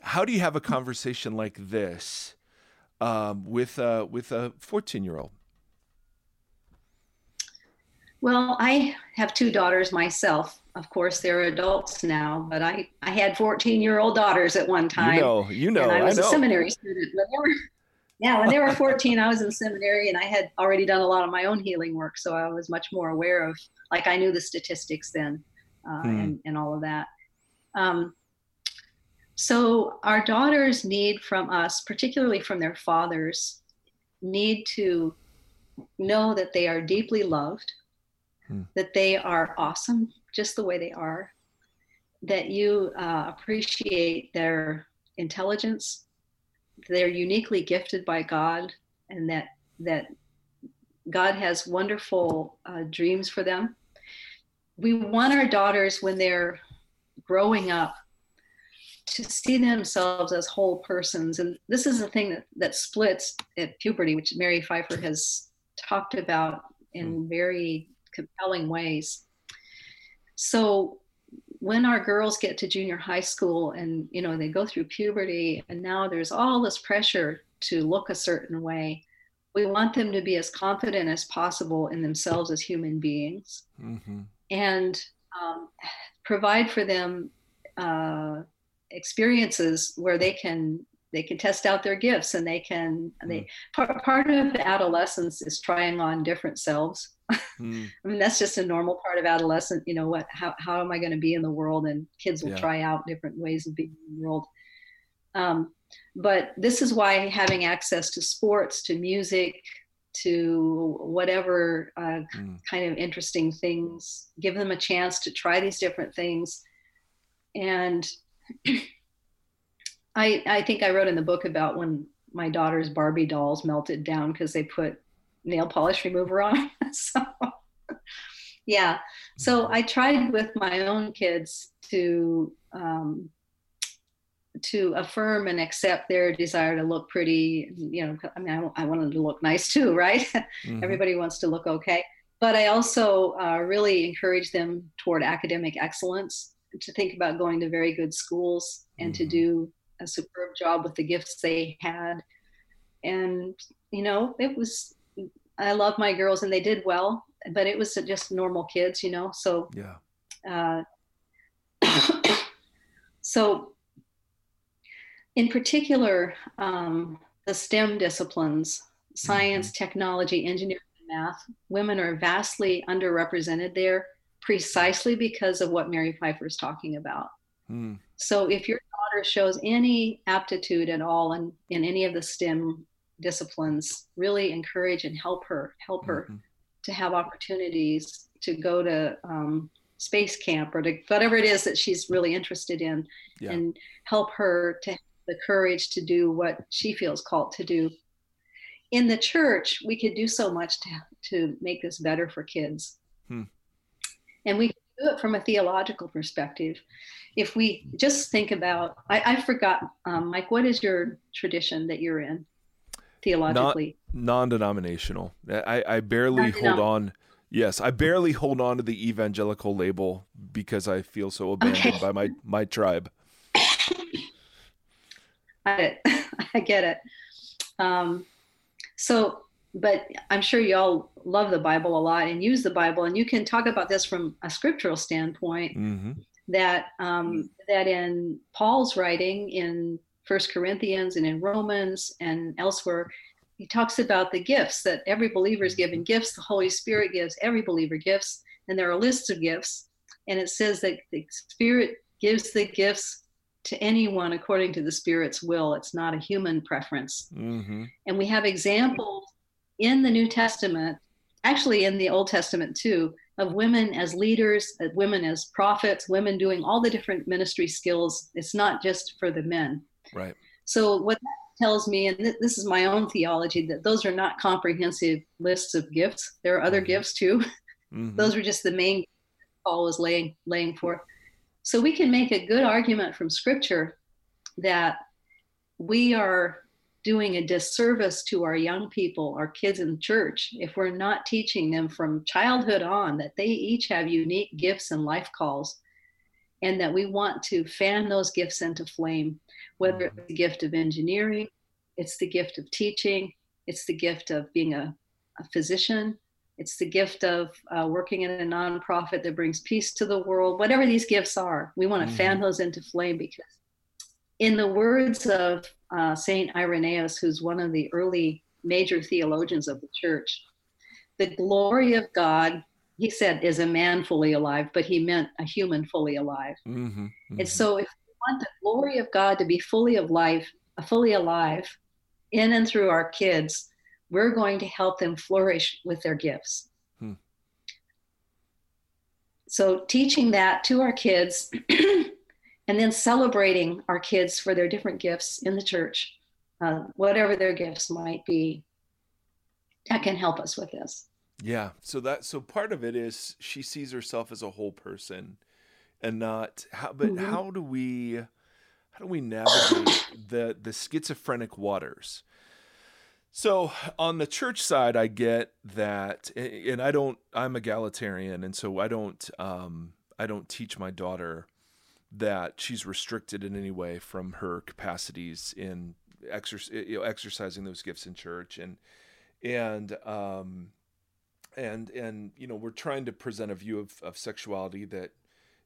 [SPEAKER 1] How do you have a conversation like this um, with uh with a 14 year old
[SPEAKER 4] well i have two daughters myself. Of course they're adults now but i i had 14 year old daughters at one time.
[SPEAKER 1] you know you know
[SPEAKER 4] i was a seminary student. When they were, yeah when they were 14 i was in seminary and i had already done a lot of my own healing work so i was much more aware of like i knew the statistics then uh, hmm. and, and all of that um, so our daughters need from us particularly from their fathers need to know that they are deeply loved hmm. that they are awesome just the way they are, that you uh, appreciate their intelligence, they're uniquely gifted by God, and that that God has wonderful uh, dreams for them. We want our daughters when they're growing up to see themselves as whole persons. And this is the thing that, that splits at puberty, which Mary Pipher has talked about in hmm. very compelling ways so when our girls get to junior high school and you know they go through puberty and now there's all this pressure to look a certain way we want them to be as confident as possible in themselves as human beings mm-hmm. And um, provide for them uh, experiences where they can they can test out their gifts and they can mm. they part, part of adolescence is trying on different selves [laughs] mm. I mean, that's just a normal part of adolescent. You know, what? How how am I going to be in the world? And kids will yeah. try out different ways of being in the world. Um, but this is why having access to sports, to music, to whatever uh, mm. kind of interesting things, give them a chance to try these different things. And [clears throat] I I think I wrote in the book about when my daughter's Barbie dolls melted down because they put nail polish remover on. [laughs] so yeah, so mm-hmm. I tried with my own kids to um, to affirm and accept their desire to look pretty. You know, I mean, I, I wanted to look nice too, [laughs] right? Mm-hmm. Everybody wants to look okay. but I also uh, really encourage them toward academic excellence to think about going to very good schools and mm-hmm. to do a superb job with the gifts they had. And, you know, it was, I love my girls and they did well, but it was just normal kids, you know? So,
[SPEAKER 1] yeah.
[SPEAKER 4] Uh, [coughs] so, in particular, um, the STEM disciplines, science, mm-hmm. technology, engineering, math, women are vastly underrepresented there precisely because of what Mary Pipher is talking about. Mm. So if your daughter shows any aptitude at all in, in any of the STEM disciplines, really encourage and help her, help her mm-hmm. to have opportunities to go to um, space camp or to whatever it is that she's really interested in yeah. and help her to the courage to do what she feels called to do in the church, we could do so much to, to make this better for kids. Hmm. And we do it from a theological perspective. If we just think about, I, I forgot, um, Mike, what is your tradition that you're in theologically?
[SPEAKER 1] Non denominational. I, I barely hold on. Yes, I barely hold on to the evangelical label because I feel so abandoned okay. by my, my tribe. [coughs]
[SPEAKER 4] I, [laughs] I get it. Um, so, but I'm sure y'all love the Bible a lot and use the Bible, and you can talk about this from a scriptural standpoint. Mm-hmm. That um, that in Paul's writing in First Corinthians and in Romans and elsewhere, he talks about the gifts that every believer is given gifts. The Holy Spirit gives every believer gifts, and there are lists of gifts. And it says that the Spirit gives the gifts to anyone according to the Spirit's will. It's not a human preference. Mm-hmm. And we have examples in the New Testament, actually in the Old Testament too, of women as leaders, of women as prophets, women doing all the different ministry skills. It's not just for the men.
[SPEAKER 1] Right.
[SPEAKER 4] So what that tells me, and th- this is my own theology, that those are not comprehensive lists of gifts. There are other mm-hmm. gifts too. [laughs] Mm-hmm. those were just the main Paul was laying laying forth. So we can make a good argument from scripture that we are doing a disservice to our young people, our kids in the church, if we're not teaching them from childhood on that they each have unique gifts and life calls, and that we want to fan those gifts into flame, whether it's the gift of engineering, it's the gift of teaching, it's the gift of being a, a physician, it's the gift of uh, working in a nonprofit that brings peace to the world. Whatever these gifts are, we want to mm-hmm. fan those into flame because, in the words of uh, Saint Irenaeus, who's one of the early major theologians of the church, the glory of God, he said, is a man fully alive, but he meant a human fully alive. Mm-hmm. Mm-hmm. And so, if we want the glory of God to be fully of life, fully alive, in and through our kids, we're going to help them flourish with their gifts. Hmm. So, teaching that to our kids [clears throat] and then celebrating our kids for their different gifts in the church, uh, whatever their gifts might be, that can help us with this.
[SPEAKER 1] Yeah. So that so part of it is she sees herself as a whole person and not how but mm-hmm. how do we how do we navigate the the schizophrenic waters? So on the church side, I get that, and I don't. I'm egalitarian, and so I don't. Um, I don't teach my daughter that she's restricted in any way from her capacities in exerc- you know, exercising those gifts in church, and and um, and and you know we're trying to present a view of, of sexuality that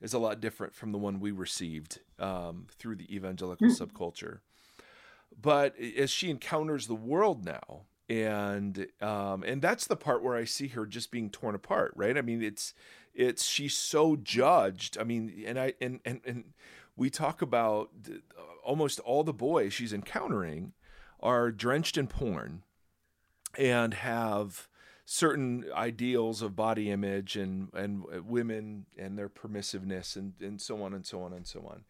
[SPEAKER 1] is a lot different from the one we received um, through the evangelical mm. subculture but as she encounters the world now and um, and that's the part where I see her just being torn apart, right? I mean, it's it's she's so judged. I mean, and I and and and we talk about almost all the boys she's encountering are drenched in porn and have certain ideals of body image and and women and their permissiveness and and so on and so on and so on.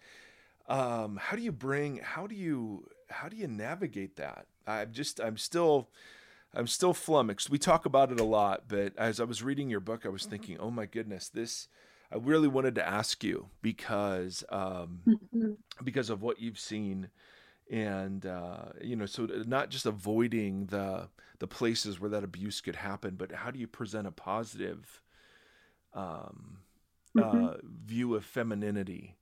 [SPEAKER 1] Um, how do you bring? How do you how do you navigate that? I'm just I'm still I'm still flummoxed. We talk about it a lot, but as I was reading your book, I was thinking, oh my goodness, this I really wanted to ask you because um, mm-hmm. because of what you've seen and uh, you know so not just avoiding the the places where that abuse could happen but how do you present a positive um, mm-hmm. uh, view of femininity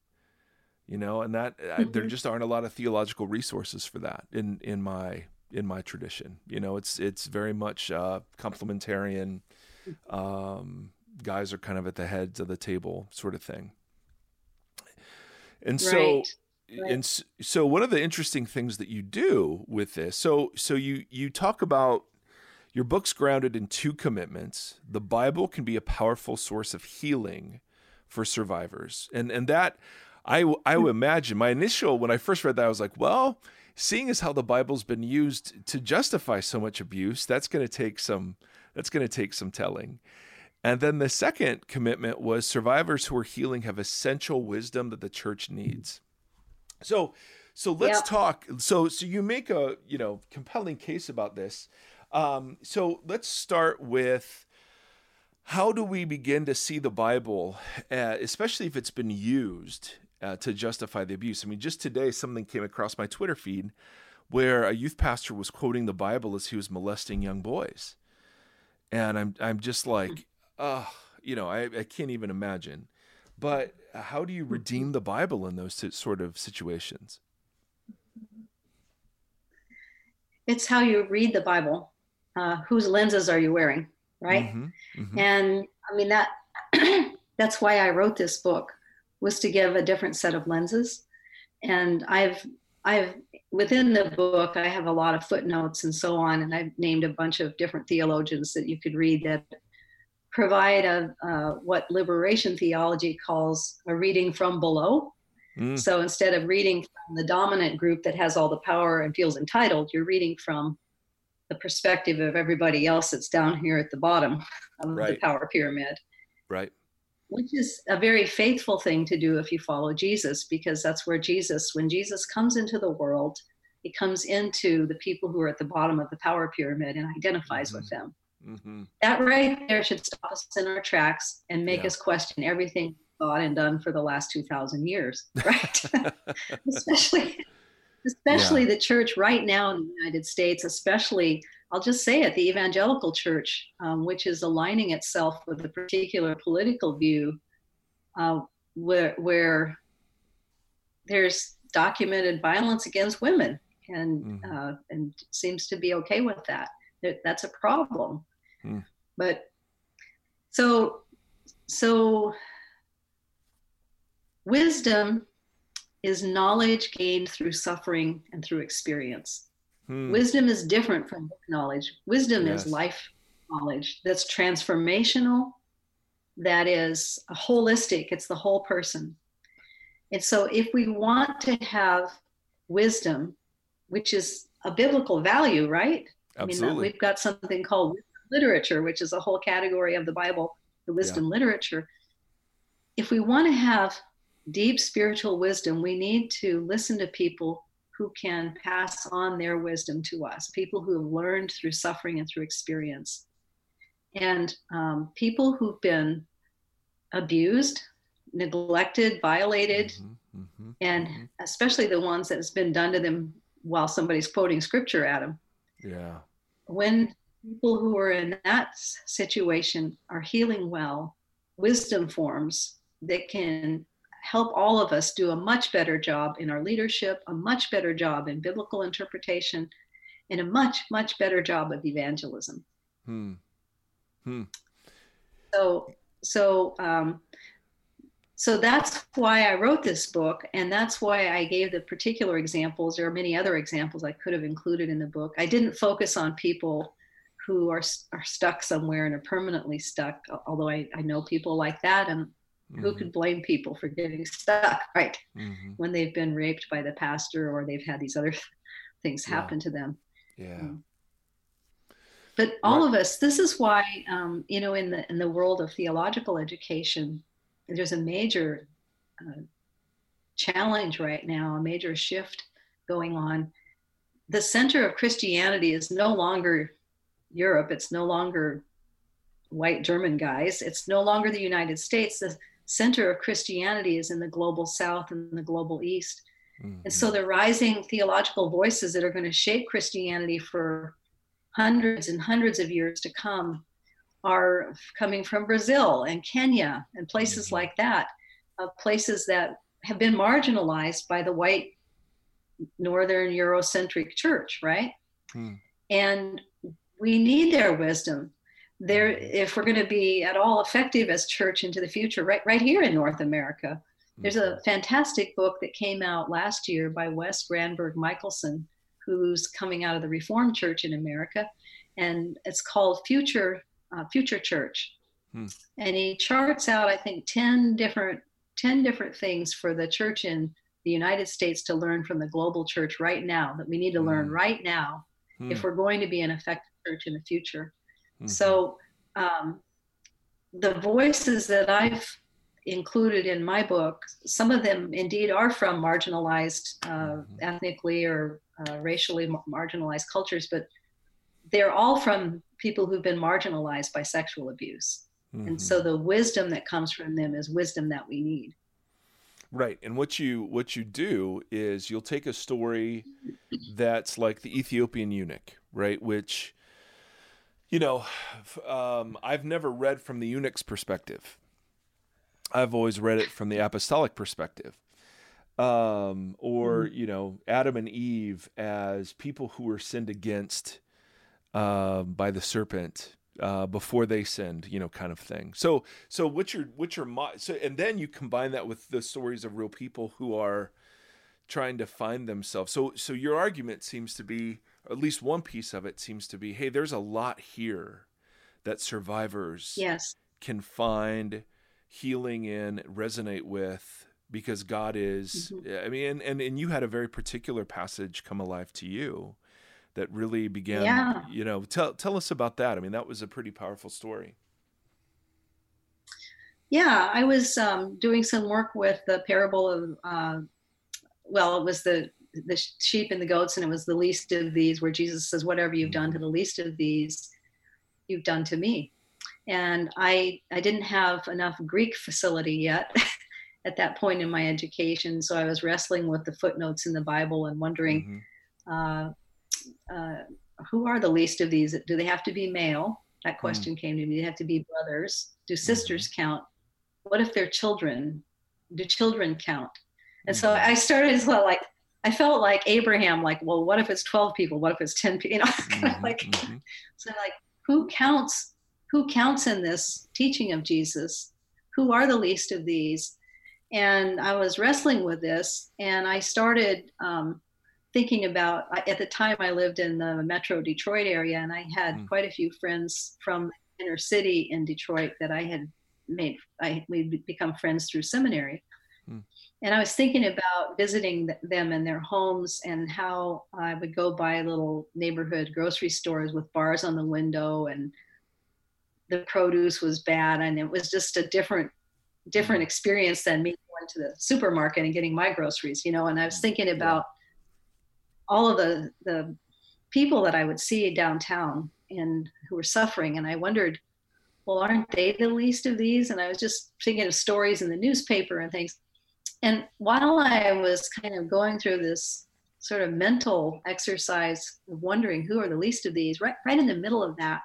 [SPEAKER 1] you know and that mm-hmm. I, there mm-hmm. just aren't a lot of theological resources for that in in my in my tradition you know it's it's very much uh, complementarian um, guys are kind of at the heads of the table sort of thing and so right. Right. and so one of the interesting things that you do with this so so you you talk about your book's grounded in two commitments the bible can be a powerful source of healing for survivors and and that i i would imagine my initial when i first read that i was like well seeing as how the bible's been used to justify so much abuse that's going to take some that's going to take some telling and then the second commitment was survivors who are healing have essential wisdom that the church needs so so let's talk. So so you make a you know compelling case about this. Um, so let's start with how do we begin to see the Bible, uh, especially if it's been used uh, to justify the abuse? I mean, just today something came across my Twitter feed where a youth pastor was quoting the Bible as he was molesting young boys, and I'm I'm just like, uh, you know, I, I can't even imagine. But how do you redeem the Bible in those sort of situations?
[SPEAKER 4] It's how you read the Bible. Uh, whose lenses are you wearing, right? Mm-hmm, mm-hmm. And I mean that [clears throat] that's why I wrote this book was to give a different set of lenses. And I've I've within the book I have a lot of footnotes and so on, and I've named a bunch of different theologians that you could read that provide a uh, what liberation theology calls a reading from below. Mm. So instead of reading from the dominant group that has all the power and feels entitled, you're reading from the perspective of everybody else that's down here at the bottom of right. the power pyramid.
[SPEAKER 1] Right.
[SPEAKER 4] Which is a very faithful thing to do if you follow Jesus, because that's where Jesus, when Jesus comes into the world, he comes into the people who are at the bottom of the power pyramid and identifies mm-hmm. with them. Mm-hmm. That right there should stop us in our tracks and make yeah. us question everything thought and done for the last 2,000 years, [laughs] right? [laughs] especially, especially yeah. the church right now in the United States, especially, I'll just say it, the evangelical church, um, which is aligning itself with a particular political view uh, where, where there's documented violence against women and, mm-hmm. uh, and seems to be okay with that. That's a problem. Mm. But so so wisdom is knowledge gained through suffering and through experience. Hmm. Wisdom is different from knowledge. Wisdom yes. is life knowledge that's transformational, that is holistic, it's the whole person. And so, if we want to have wisdom, which is a biblical value, right?
[SPEAKER 1] Absolutely. I mean,
[SPEAKER 4] we've got something called literature, which is a whole category of the Bible, the wisdom yeah. literature. If we want to have deep spiritual wisdom, we need to listen to people who can pass on their wisdom to us, people who have learned through suffering and through experience. And um, people who've been abused, neglected, violated, mm-hmm, mm-hmm, and mm-hmm. especially the ones that has been done to them while somebody's quoting scripture at them.
[SPEAKER 1] Yeah.
[SPEAKER 4] When people who are in that situation are healing well, wisdom forms that can help all of us do a much better job in our leadership, a much better job in biblical interpretation, and a much, much better job of evangelism. Hmm. Hmm. So, so, um, so that's why I wrote this book, and that's why I gave the particular examples. There are many other examples I could have included in the book. I didn't focus on people who are are stuck somewhere and are permanently stuck. Although I, I know people like that, and mm-hmm. who could blame people for getting stuck, right? Mm-hmm. When they've been raped by the pastor or they've had these other [laughs] things yeah. happen to them.
[SPEAKER 1] Yeah. Um,
[SPEAKER 4] but all right. of us, this is why, um, you know, in the in the world of theological education, there's a major uh, challenge right now, a major shift going on. The center of Christianity is no longer Europe. It's no longer white German guys. It's no longer the United States. The center of Christianity is in the global South and the global East. Mm-hmm. And so the rising theological voices that are going to shape Christianity for hundreds and hundreds of years to come are coming from Brazil and Kenya and places mm-hmm. like that, uh, places that have been marginalized by the white northern Eurocentric church, right? Hmm. And we need their wisdom. There, if we're going to be at all effective as church into the future, right, right here in North America, there's a mm-hmm. fantastic book that came out last year by Wes Granberg Michaelson, who's coming out of the Reformed Church in America, and it's called Future uh, Future Church. Hmm. And he charts out, I think, ten different ten different things for the church in the United States to learn from the global church right now that we need to hmm. learn right now hmm. if we're going to be an effective church in the future. Hmm. So um, the voices that I've included in my book, some of them indeed are from marginalized, uh, mm-hmm. ethnically or uh, racially marginalized cultures, but they're all from people who've been marginalized by sexual abuse. Mm-hmm. And so mm-hmm. the wisdom that comes from them is wisdom that we need.
[SPEAKER 1] Right. And what you what you do is you'll take a story that's like the Ethiopian eunuch, right, which you know, um, I've never read from the eunuch's perspective. I've always read it from the apostolic perspective. Um, or, mm-hmm. you know, Adam and Eve as people who were sinned against uh, by the serpent uh, before they sinned, you know, kind of thing. So, so what's your what's your so, and then you combine that with the stories of real people who are trying to find themselves. So, so your argument seems to be, at least one piece of it seems to be, hey, there's a lot here that survivors
[SPEAKER 4] yes
[SPEAKER 1] can find healing in, resonate with, because God is. Mm-hmm. I mean, and, and and you had a very particular passage come alive to you that really began. Yeah. You know, tell tell us about that. I mean, that was a pretty powerful story.
[SPEAKER 4] Yeah, I was um, doing some work with the parable of. Uh, well, it was the the sheep and the goats, and it was the least of these, where Jesus says, "Whatever you've done to the least of these, you've done to me." and I I didn't have enough Greek facility yet [laughs] at that point in my education, so I was wrestling with the footnotes in the Bible and wondering mm-hmm. uh, uh, who are the least of these? Do they have to be male? That mm. question mm-hmm. came to me. Do they have to be brothers? Do mm-hmm. sisters mm-hmm. count? What if they're children? Do children count? And so mm-hmm. I started as well, like I felt like Abraham, like, well, what if it's 12 people? What if it's 10 people? You know, [laughs] kind of mm-hmm. like, [laughs] so like, who counts who counts in this teaching of Jesus? Who are the least of these? And I was wrestling with this, and I started um, thinking about. At the time, I lived in the Metro Detroit area, and I had mm. quite a few friends from inner city in Detroit that I had made. I we become friends through seminary. And I was thinking about visiting them in their homes and how I would go by little neighborhood grocery stores with bars on the window and the produce was bad and it was just a different different mm-hmm. experience than me going to the supermarket and getting my groceries you know and i was thinking about all of the the people that i would see downtown and who were suffering and i wondered well aren't they the least of these? And i was just thinking of stories in the newspaper and things and while i was kind of going through this sort of mental exercise of wondering who are the least of these right right in the middle of that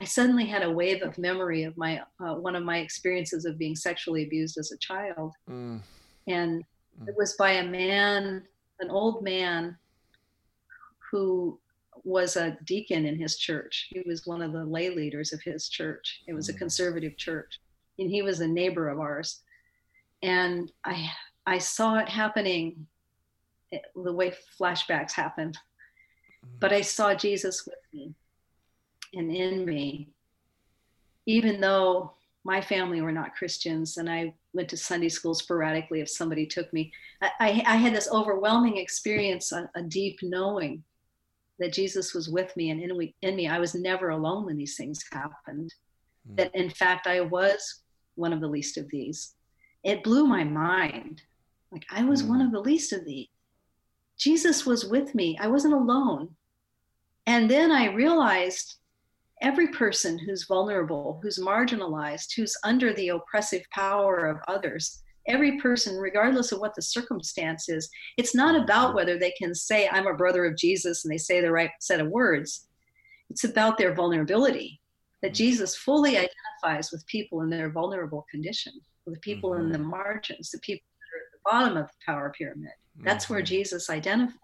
[SPEAKER 4] I suddenly had a wave of memory of my uh, one of my experiences of being sexually abused as a child, mm. and mm. it was by a man, an old man, who was a deacon in his church. He was one of the lay leaders of his church. It was mm. a conservative church, and he was a neighbor of ours. And I I saw it happening, eh, the way flashbacks happen, mm. but I saw Jesus with me and in me, even though my family were not Christians and I went to Sunday school sporadically if somebody took me. I, I had this overwhelming experience, a, a, deep knowing that Jesus was with me and in, in me. I was never alone when these things happened. Mm. That in fact, I was one of the least of these. It blew my mind. Like I was mm. one of the least of these. Jesus was with me. I wasn't alone. And then I realized every person who's vulnerable, who's marginalized, who's under the oppressive power of others, every person, regardless of what the circumstance is, it's not about whether they can say, I'm a brother of Jesus, and they say the right set of words. It's about their vulnerability, that
[SPEAKER 1] Mm.
[SPEAKER 4] Jesus fully identifies with people in their vulnerable condition, with people in the
[SPEAKER 1] Mhm.
[SPEAKER 4] margins, the people that are at the bottom of the power pyramid. That's where
[SPEAKER 1] Mhm.
[SPEAKER 4] Jesus identifies.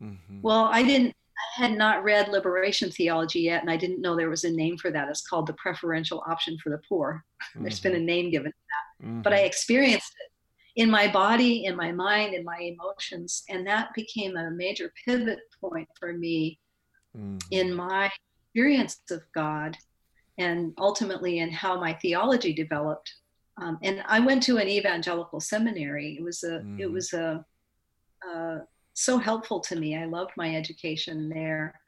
[SPEAKER 1] Mhm.
[SPEAKER 4] Well, I didn't, I had not read liberation theology yet, and I didn't know there was a name for that. It's called the preferential option for the poor. [laughs] There's been a name given
[SPEAKER 1] Mhm.
[SPEAKER 4] but I experienced it in my body, in my mind, in my emotions. And that became a major pivot point for me in my experience of God and ultimately in how my theology developed. Um, and I went to an evangelical seminary. It was a, it
[SPEAKER 1] Mhm.
[SPEAKER 4] was a, uh, so helpful to me. I loved my education there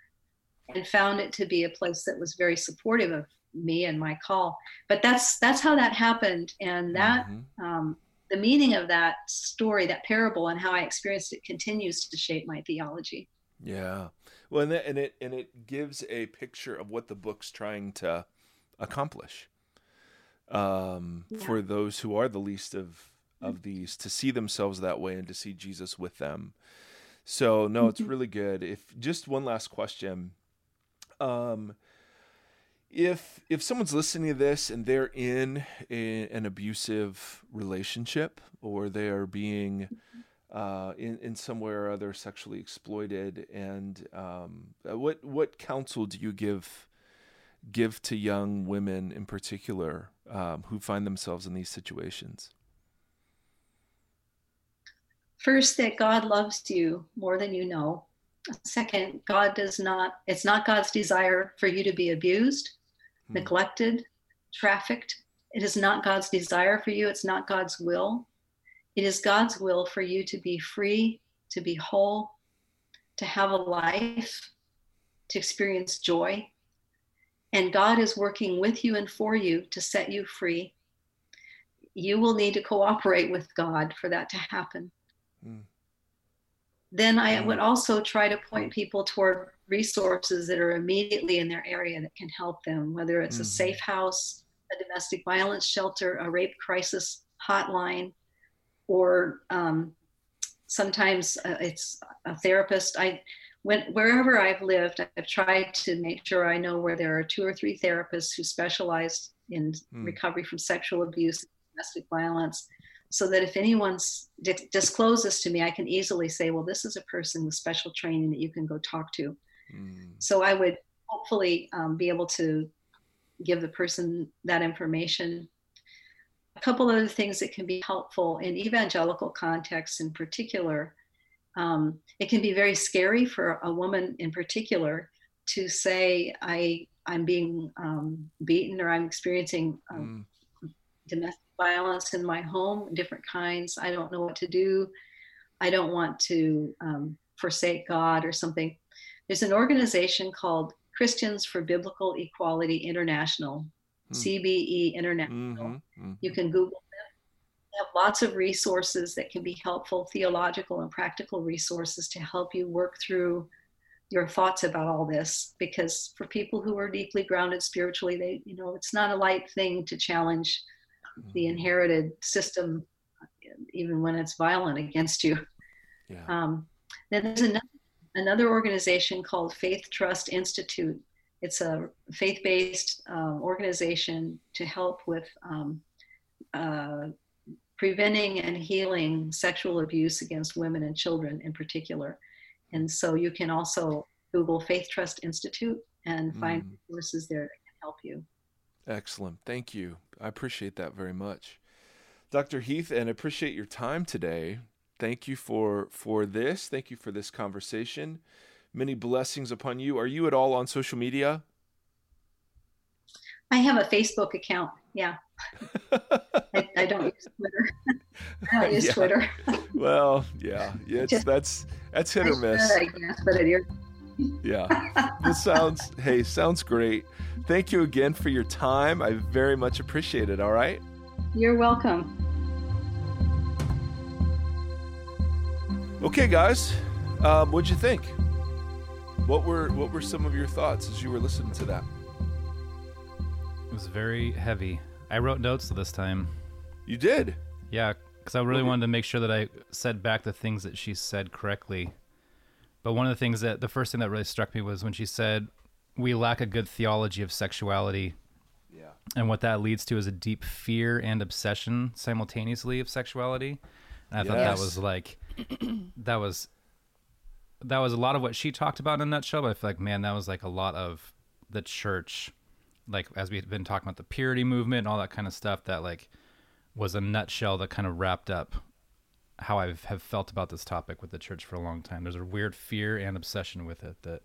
[SPEAKER 4] and found it to be a place that was very supportive of me and my call. But that's that's how that happened, and that
[SPEAKER 1] Mhm.
[SPEAKER 4] um, the meaning of that story, that parable, and how I experienced it continues to shape my theology.
[SPEAKER 1] Yeah. Well, and, that, and it and it gives a picture of what the book's trying to accomplish. Um,
[SPEAKER 4] Yeah.
[SPEAKER 1] For those who are the least of of these, to see themselves that way and to see Jesus with them. So no, it's
[SPEAKER 4] Mhm.
[SPEAKER 1] really good. If just one last question, um, if if someone's listening to this and they're in a, an abusive relationship or they are being uh, in in some way or other sexually exploited, and um, uh, what what counsel do you give give to young women in particular um, who find themselves in these situations?
[SPEAKER 4] First, that God loves you more than you know. Second, God does not. It's not God's desire for you to be abused,
[SPEAKER 1] Hmm.
[SPEAKER 4] neglected, trafficked. It is not God's desire for you. It's not God's will. It is God's will for you to be free, to be whole, to have a life, to experience joy. And God is working with you and for you to set you free. You will need to cooperate with God for that to happen.
[SPEAKER 1] Mm.
[SPEAKER 4] Then I
[SPEAKER 1] Mm.
[SPEAKER 4] would also try to point people toward resources that are immediately in their area that can help them, whether it's
[SPEAKER 1] Mhm.
[SPEAKER 4] a safe house, a domestic violence shelter, a rape crisis hotline, or um, sometimes uh, it's a therapist. I when wherever I've lived, I've tried to make sure I know where there are two or three therapists who specialize in
[SPEAKER 1] Mm.
[SPEAKER 4] recovery from sexual abuse, domestic violence, so that if anyone di- discloses to me, I can easily say, well, this is a person with special training that you can go talk to.
[SPEAKER 1] Mm.
[SPEAKER 4] So I would hopefully um, be able to give the person that information. A couple other things that can be helpful in evangelical contexts in particular. Um, it can be very scary for a woman in particular to say, I, I'm being um, beaten or I'm experiencing um,
[SPEAKER 1] Mm.
[SPEAKER 4] domestic violence in my home, different kinds. I don't know what to do. I don't want to um, forsake God or something. There's an organization called Christians for Biblical Equality International,
[SPEAKER 1] Hmm.
[SPEAKER 4] CBE International.
[SPEAKER 1] Mhm. Mhm.
[SPEAKER 4] You can Google have lots of resources that can be helpful, theological and practical resources to help you work through your thoughts about all this. Because for people who are deeply grounded spiritually, they, you know, it's not a light thing to challenge the inherited system, even when it's violent against you.
[SPEAKER 1] Yeah.
[SPEAKER 4] Um, then there's another, another organization called Faith Trust Institute. It's a faith based um, organization to help with um, uh, preventing and healing sexual abuse against women and children in particular. And so you can also Google Faith Trust Institute and find
[SPEAKER 1] Mm.
[SPEAKER 4] resources there that can help you.
[SPEAKER 1] Excellent. Thank you. I appreciate that very much. Dr. Heath, and I appreciate your time today. Thank you for for this. Thank you for this conversation. Many blessings upon you. Are you at all on social media?
[SPEAKER 4] I have a Facebook account. Yeah, [laughs] I, I don't use Twitter. [laughs] I don't use
[SPEAKER 1] Yeah.
[SPEAKER 4] Twitter.
[SPEAKER 1] well, yeah. yeah it's,
[SPEAKER 4] Just-
[SPEAKER 1] that's that's hit
[SPEAKER 4] I
[SPEAKER 1] or miss.
[SPEAKER 4] should, I guess, but it is.
[SPEAKER 1] Yeah. [laughs] This sounds hey, sounds great. Thank you again for your time. I very much appreciate it. All right.
[SPEAKER 4] You're welcome.
[SPEAKER 1] Okay, guys. Um, what'd you think? What were what were some of your thoughts as you were listening to that?
[SPEAKER 3] It was very heavy. I wrote notes this time.
[SPEAKER 1] You did.
[SPEAKER 3] Yeah, because I really wanted to make sure that I said back the things that she said correctly. But one of the things that the first thing that really struck me was when she said, "We lack a good theology of sexuality."
[SPEAKER 1] Yeah.
[SPEAKER 3] And what that leads to is a deep fear and obsession simultaneously of sexuality. And I thought that was like, [clears throat] that was, that was a lot of what she talked about in a nutshell. But I feel like, man, that was like a lot of the church, like as we've been talking about the purity movement and all that kind of stuff. That like was a nutshell that kind of wrapped up how I have felt about this topic with the church for a long time. There's a weird fear and obsession with it that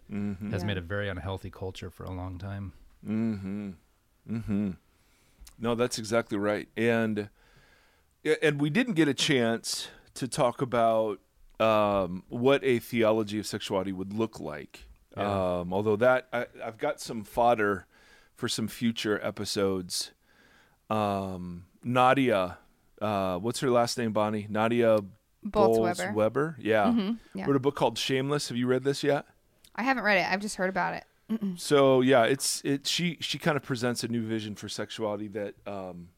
[SPEAKER 3] has
[SPEAKER 2] Yeah.
[SPEAKER 3] made a very unhealthy culture for a long time.
[SPEAKER 1] Mm-hmm. Mm-hmm. No, that's exactly right. And and we didn't get a chance to talk about um, what a theology of sexuality would look like.
[SPEAKER 3] Yeah.
[SPEAKER 1] Um, although that I, I've got some fodder for some future episodes. Um, Nadia, uh, what's her last name, Bonnie? Nadia
[SPEAKER 2] Bolz-Weber.
[SPEAKER 1] Weber. Yeah.
[SPEAKER 2] Mhm, yeah.
[SPEAKER 1] Wrote a book called Shameless. Have you read this yet?
[SPEAKER 2] I haven't read it. I've just heard about it.
[SPEAKER 1] So yeah, it's it. She she kind of presents a new vision for sexuality that um,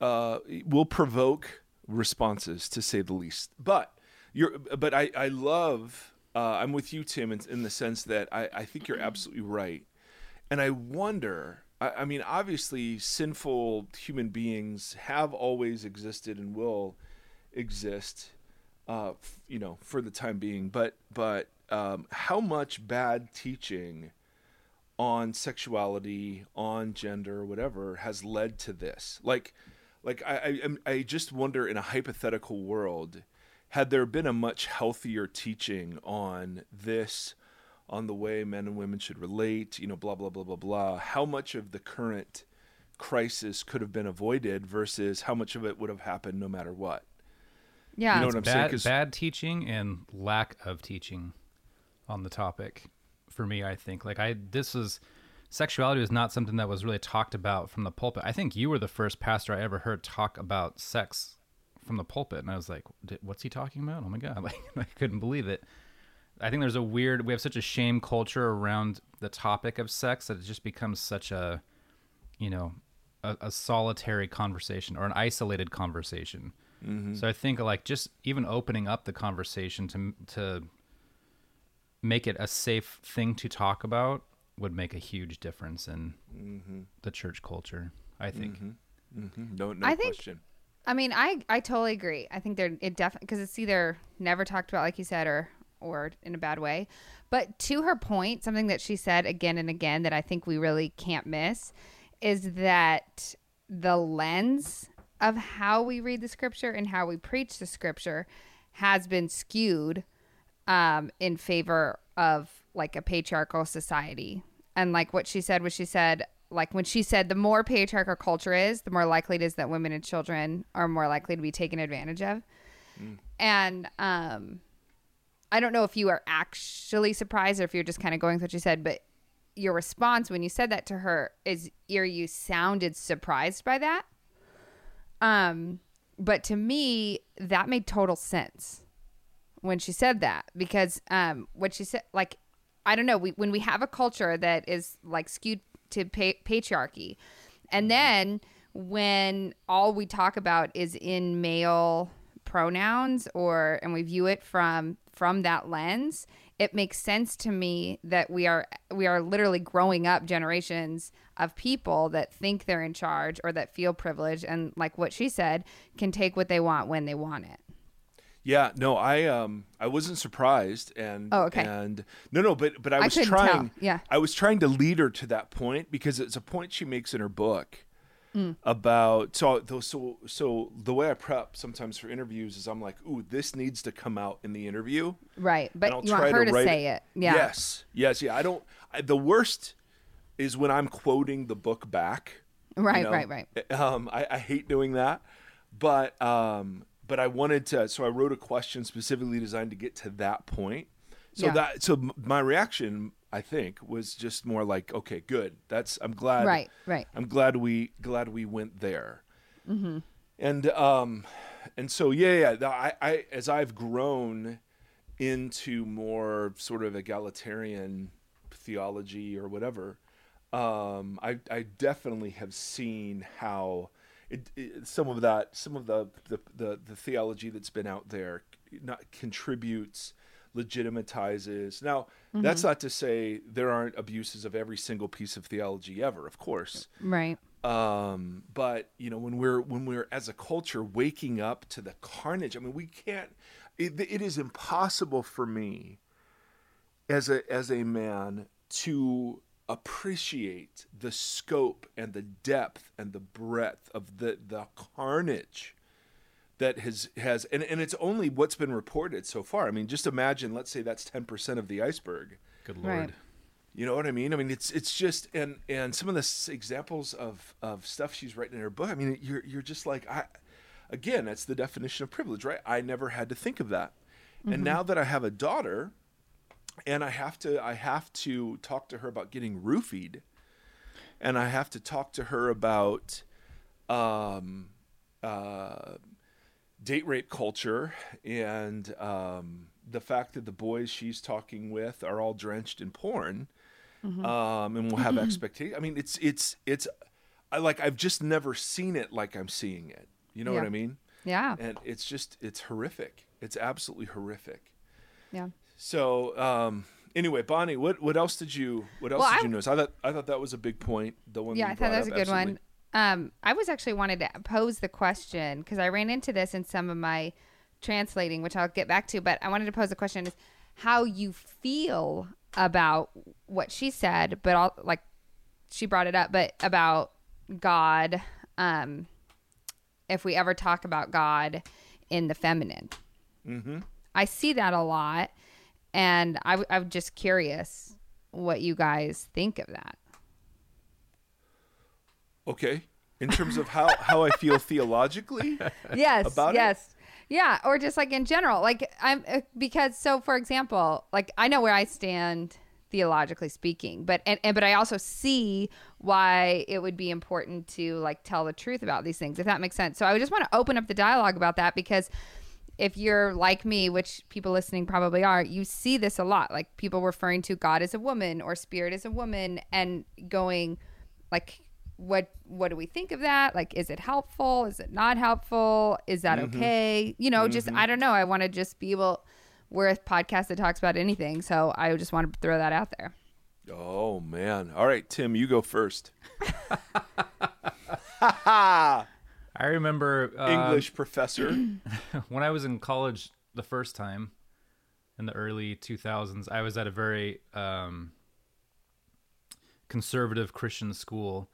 [SPEAKER 1] uh, will provoke responses, to say the least. But you're but I I love. Uh, I'm with you, Tim, in, in the sense that I I think you're absolutely right, and I wonder. I, I mean, obviously, sinful human beings have always existed and will exist uh, f- you know, for the time being. But but um, how much bad teaching on sexuality, on gender, whatever, has led to this? Like, like I I, I just wonder in a hypothetical world, had there been a much healthier teaching on this, on the way men and women should relate, you know, blah blah blah blah blah, how much of the current crisis could have been avoided versus how much of it would have happened no matter what?
[SPEAKER 2] Yeah.
[SPEAKER 1] You know what I'm saying?
[SPEAKER 3] bad teaching and lack of teaching on the topic for me i think like i this was sexuality was not something that was really talked about from the pulpit i think you were the first pastor i ever heard talk about sex from the pulpit and i was like what's he talking about oh my god [laughs] like i couldn't believe it i think there's a weird we have such a shame culture around the topic of sex that it just becomes such a you know a, a solitary conversation or an isolated conversation mm-hmm. so I think like just even opening up the conversation to to make it a safe thing to talk about would make a huge difference in mm-hmm. the church culture. I think.
[SPEAKER 1] hmm No, no
[SPEAKER 2] I think-
[SPEAKER 1] question.
[SPEAKER 2] I mean, I I totally agree. I think they're it definitely because it's either never talked about, like you said, or or in a bad way. But to her point, something that she said again and again that I think we really can't miss is that the lens of how we read the scripture and how we preach the scripture has been skewed um, in favor of like a patriarchal society. And like what she said was she said, like when she said the more patriarchal culture is, the more likely it is that women and children are more likely to be taken advantage of. And um, I don't know if you are actually surprised or if you're just kind of going with what she said, but your response when you said that to her is or you sounded surprised by that. Um, but to me, that made total sense when she said that because um, what she said, like, I don't know, we, when we have a culture that is like skewed to pa- patriarchy, and then when all we talk about is in male pronouns or and we view it from from that lens it makes sense to me that we are we are literally growing up generations of people that think they're in charge or that feel privileged and like what she said can take what they want when they want it
[SPEAKER 1] Yeah, no, I um I wasn't surprised and
[SPEAKER 2] Oh, okay.
[SPEAKER 1] and no no but but I
[SPEAKER 2] I
[SPEAKER 1] was trying
[SPEAKER 2] tell, yeah.
[SPEAKER 1] I was trying to lead her to that point because it's a point she makes in her book
[SPEAKER 2] Mm.
[SPEAKER 1] about so so so the way I prep sometimes for interviews is I'm like, "Ooh, this needs to come out in the interview."
[SPEAKER 2] right
[SPEAKER 1] and I'll
[SPEAKER 2] but you want
[SPEAKER 1] try
[SPEAKER 2] her to,
[SPEAKER 1] write
[SPEAKER 2] say it yeah
[SPEAKER 1] Yes. Yes, yeah. I don't I, the worst is when I'm quoting the book back. you
[SPEAKER 2] right
[SPEAKER 1] know?
[SPEAKER 2] right right
[SPEAKER 1] Um, I, I hate doing that, but um, but I wanted to. So I wrote a question specifically designed to get to that point. So
[SPEAKER 2] Yeah.
[SPEAKER 1] that so my reaction, I think, was just more like, okay, good. That's I'm glad.
[SPEAKER 2] right right
[SPEAKER 1] I'm glad we glad we went there. And um, and so yeah, yeah. I, I as I've grown into more sort of egalitarian theology or whatever, um, I I definitely have seen how it, it, some of that, some of the, the the the theology that's been out there, not contributes, legitimatizes. Now,
[SPEAKER 2] Mm-hmm.
[SPEAKER 1] that's not to say there aren't abuses of every single piece of theology ever. Of course,
[SPEAKER 2] Right.
[SPEAKER 1] um but you know when we're when we're as a culture waking up to the carnage i mean we can't it, it is impossible for me as a as a man to appreciate the scope and the depth and the breadth of the the carnage that has has and, and it's only what's been reported so far i mean just imagine let's say that's 10% of the iceberg
[SPEAKER 3] Good
[SPEAKER 2] Right.
[SPEAKER 3] lord.
[SPEAKER 1] you know what I mean? I mean, it's it's just and and some of the examples of of stuff she's writing in her book. I mean, you're you're just like I, again, that's the definition of privilege, right? I never had to think of that, and now that I have a daughter, and I have to I have to talk to her about getting roofied, and I have to talk to her about, um, uh, date rape culture and um, the fact that the boys she's talking with are all drenched in porn um, and will have expectations. I mean, it's it's it's I like I've just never seen it like I'm seeing it. You know what I mean?
[SPEAKER 2] Yeah.
[SPEAKER 1] And it's just it's horrific. It's absolutely horrific.
[SPEAKER 2] Yeah.
[SPEAKER 1] So um, anyway, Bonnie, what what else did you what else
[SPEAKER 2] Well,
[SPEAKER 1] did
[SPEAKER 2] I-
[SPEAKER 1] you notice? I thought I thought that was a big point. The one
[SPEAKER 2] yeah, I thought that was a good
[SPEAKER 1] absolutely.
[SPEAKER 2] one. Um, I was actually wanted to pose the question because I ran into this in some of my translating, which I'll get back to. But I wanted to pose the question: is how you feel about what she said, but all like she brought it up, but about God. Um, if we ever talk about God in the feminine,
[SPEAKER 1] Mm-hmm.
[SPEAKER 2] I see that a lot, and I, I'm just curious what you guys think of that.
[SPEAKER 1] Okay. In terms of how how I feel theologically, [laughs]
[SPEAKER 2] yes
[SPEAKER 1] about it?
[SPEAKER 2] yes yeah or just like in general like i'm uh, because so for example like i know where i stand theologically speaking but and, and but i also see why it would be important to like tell the truth about these things if that makes sense so i just want to open up the dialogue about that because if you're like me which people listening probably are you see this a lot like people referring to god as a woman or spirit as a woman and going like what what do we think of that like is it helpful is it not helpful is that okay you know just i don't know i want to just be able we're a podcast that talks about anything so i just want to throw that out there
[SPEAKER 1] Oh man! All right, Tim, you go first. [laughs]
[SPEAKER 3] I remember uh,
[SPEAKER 1] English professor. [clears throat]
[SPEAKER 3] when I was in college the first time in the early 2000s, I was at a very um, conservative Christian school.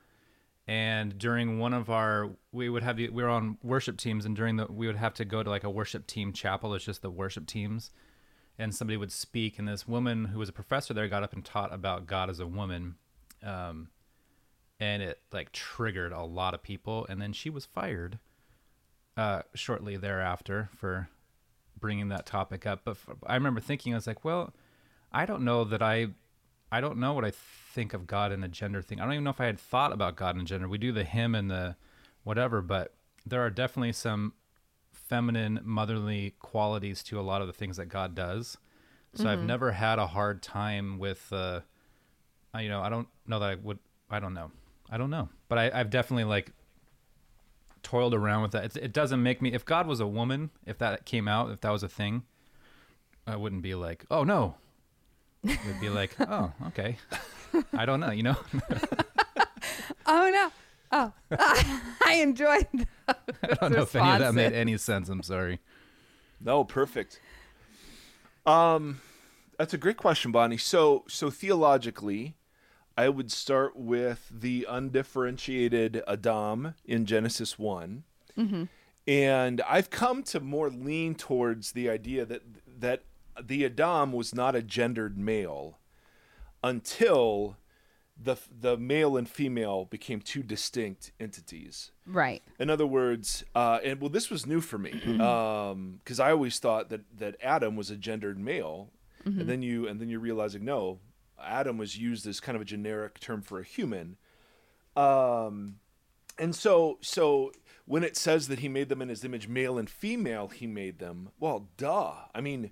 [SPEAKER 3] And during one of our, we would have the, we were on worship teams, and during the, we would have to go to like a worship team chapel. It's just the worship teams, and somebody would speak, and this woman who was a professor there got up and taught about God as a woman, um, and it like triggered a lot of people, and then she was fired uh, shortly thereafter for bringing that topic up. But I remember thinking, I was like, well, I don't know that I, I don't know what I think of God and a gender thing. I don't even know if I had thought about God and gender. We do the hymn and the whatever, but there are definitely some feminine, motherly qualities to a lot of the things that God does. So I've never had a hard time with, uh, you know, I don't know that I would, I don't know. I don't know. But I, I've definitely like toiled around with that. It, it doesn't make me. If God was a woman, if that came out, if that was a thing, I wouldn't be like, oh no. It'd be like, [laughs] oh okay. I don't know. You know. [laughs]
[SPEAKER 2] oh no oh [laughs] i enjoyed
[SPEAKER 3] I don't know if any of that made any sense. I'm sorry.
[SPEAKER 1] No, perfect. Um, that's a great question, Bonnie. So, so theologically, I would start with the undifferentiated Adam in Genesis one, and I've come to more lean towards the idea that that the Adam was not a gendered male until the the male and female became two distinct entities.
[SPEAKER 2] right
[SPEAKER 1] In other words, uh, and well, this was new for me [clears throat] Um because I always thought that that Adam was a gendered male, and then you and then you're realizing no, Adam was used as kind of a generic term for a human. Um, and so so when it says that he made them in his image, male and female, he made them. Well, duh. I mean,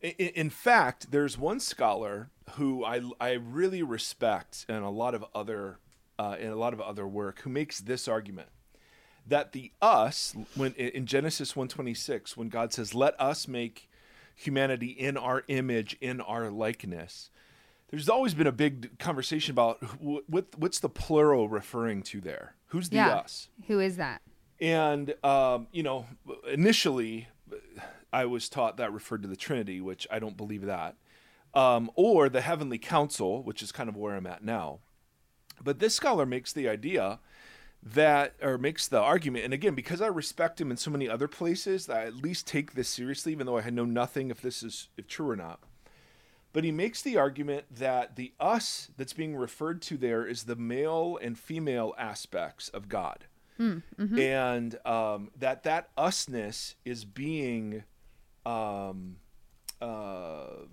[SPEAKER 1] in, in fact, there's one scholar who I I really respect, and a lot of other uh, and a lot of other work, who makes this argument that the us when in Genesis 126 when God says let us make humanity in our image in our likeness there's always been a big conversation about what what's the plural referring to there who's the
[SPEAKER 2] Yeah.
[SPEAKER 1] us
[SPEAKER 2] Who is that?
[SPEAKER 1] and um, you know initially I was taught that referred to the Trinity which I don't believe that. Um, or the heavenly council which is kind of where I'm at now. But this scholar makes the idea that, or makes the argument, and again, because I respect him in so many other places, I at least take this seriously, even though I know nothing if this is if true or not. But he makes the argument that the us that's being referred to there is the male and female aspects of God, and um, that that usness is being um, uh,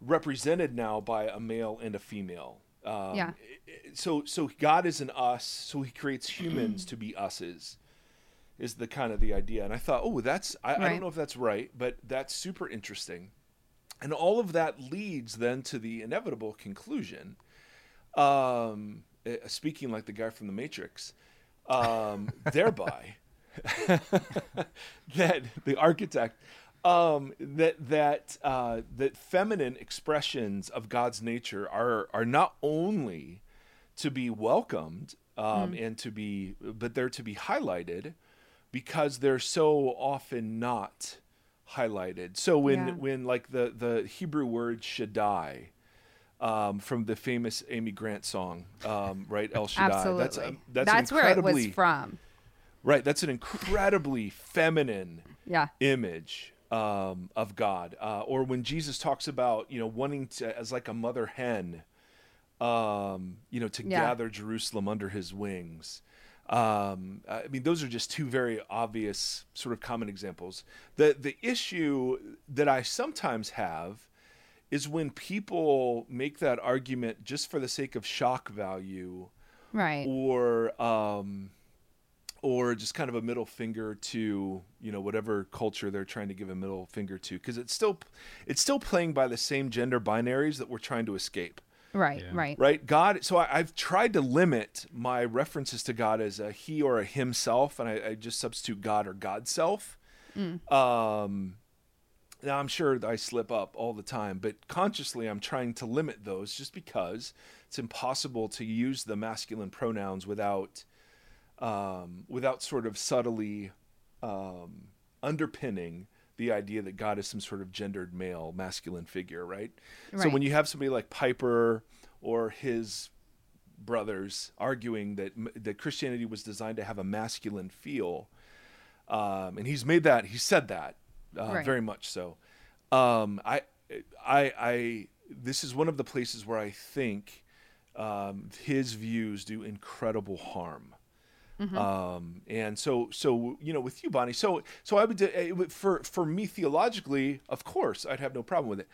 [SPEAKER 1] represented now by a male and a female. Um,
[SPEAKER 2] Yeah.
[SPEAKER 1] So so God is an us, so He creates humans to be us's. Is the kind of the idea, and I thought, oh, that's I, I don't know if that's right, but that's super interesting, and all of that leads then to the inevitable conclusion. Um, eh, speaking like the guy from the Matrix, um, thereby [laughs] [laughs] that the architect um, that that uh, that feminine expressions of God's nature are are not only to be welcomed um, and to be, but they're to be highlighted because they're so often not highlighted. So when
[SPEAKER 2] Yeah.
[SPEAKER 1] when like the the Hebrew word Shaddai. Um, from the famous Amy Grant song, um, right? El Shaddai.
[SPEAKER 2] Absolutely.
[SPEAKER 1] That's, um, that's, an
[SPEAKER 2] where it was from.
[SPEAKER 1] Right. That's an incredibly feminine
[SPEAKER 2] Yeah.
[SPEAKER 1] image um, of God. Uh, or when Jesus talks about, you know, wanting to, as like a mother hen, um, you know, to
[SPEAKER 2] Yeah.
[SPEAKER 1] gather Jerusalem under his wings. Um, I mean, those are just two very obvious sort of common examples. The the issue that I sometimes have is when people make that argument just for the sake of shock value
[SPEAKER 2] Right.
[SPEAKER 1] or um, or just kind of a middle finger to you know whatever culture they're trying to give a middle finger to because it's still it's still playing by the same gender binaries that we're trying to escape
[SPEAKER 2] Right.
[SPEAKER 3] Yeah.
[SPEAKER 2] Right.
[SPEAKER 1] right god so I, i've tried to limit my references to god as a he or a himself and i, I just substitute god or god self um now i'm sure i slip up all the time but consciously i'm trying to limit those just because it's impossible to use the masculine pronouns without um, without sort of subtly um, underpinning the idea that God is some sort of gendered male masculine figure, right? So when you have somebody like Piper or his brothers arguing that that Christianity was designed to have a masculine feel, um, and he's made that he said that uh,
[SPEAKER 2] Right.
[SPEAKER 1] very much so. Um, I, I, I, this is one of the places where I think um, his views do incredible harm. Um, and so, so you know, with you, Bonnie. So, so I would, it would for for me theologically, of course, I'd have no problem with it.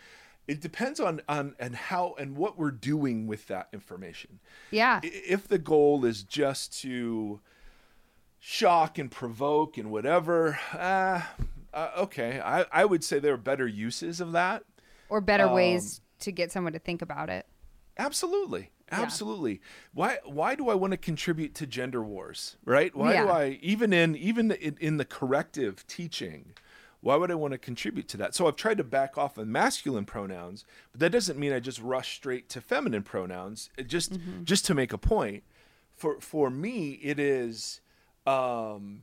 [SPEAKER 1] It depends on on and how and what we're doing with that information.
[SPEAKER 2] Yeah.
[SPEAKER 1] If the goal is just to shock and provoke and whatever, uh, uh, okay, I, I would say there are better uses of that.
[SPEAKER 2] Or better
[SPEAKER 1] um,
[SPEAKER 2] ways to get someone to think about it.
[SPEAKER 1] Absolutely. Absolutely. Why why do I want to contribute to gender wars, right? Why do I even in even in, in the corrective teaching, why would I want to contribute to that? So I've tried to back off on masculine pronouns, but that doesn't mean I just rush straight to feminine pronouns. It just just to make a point. For for me it is um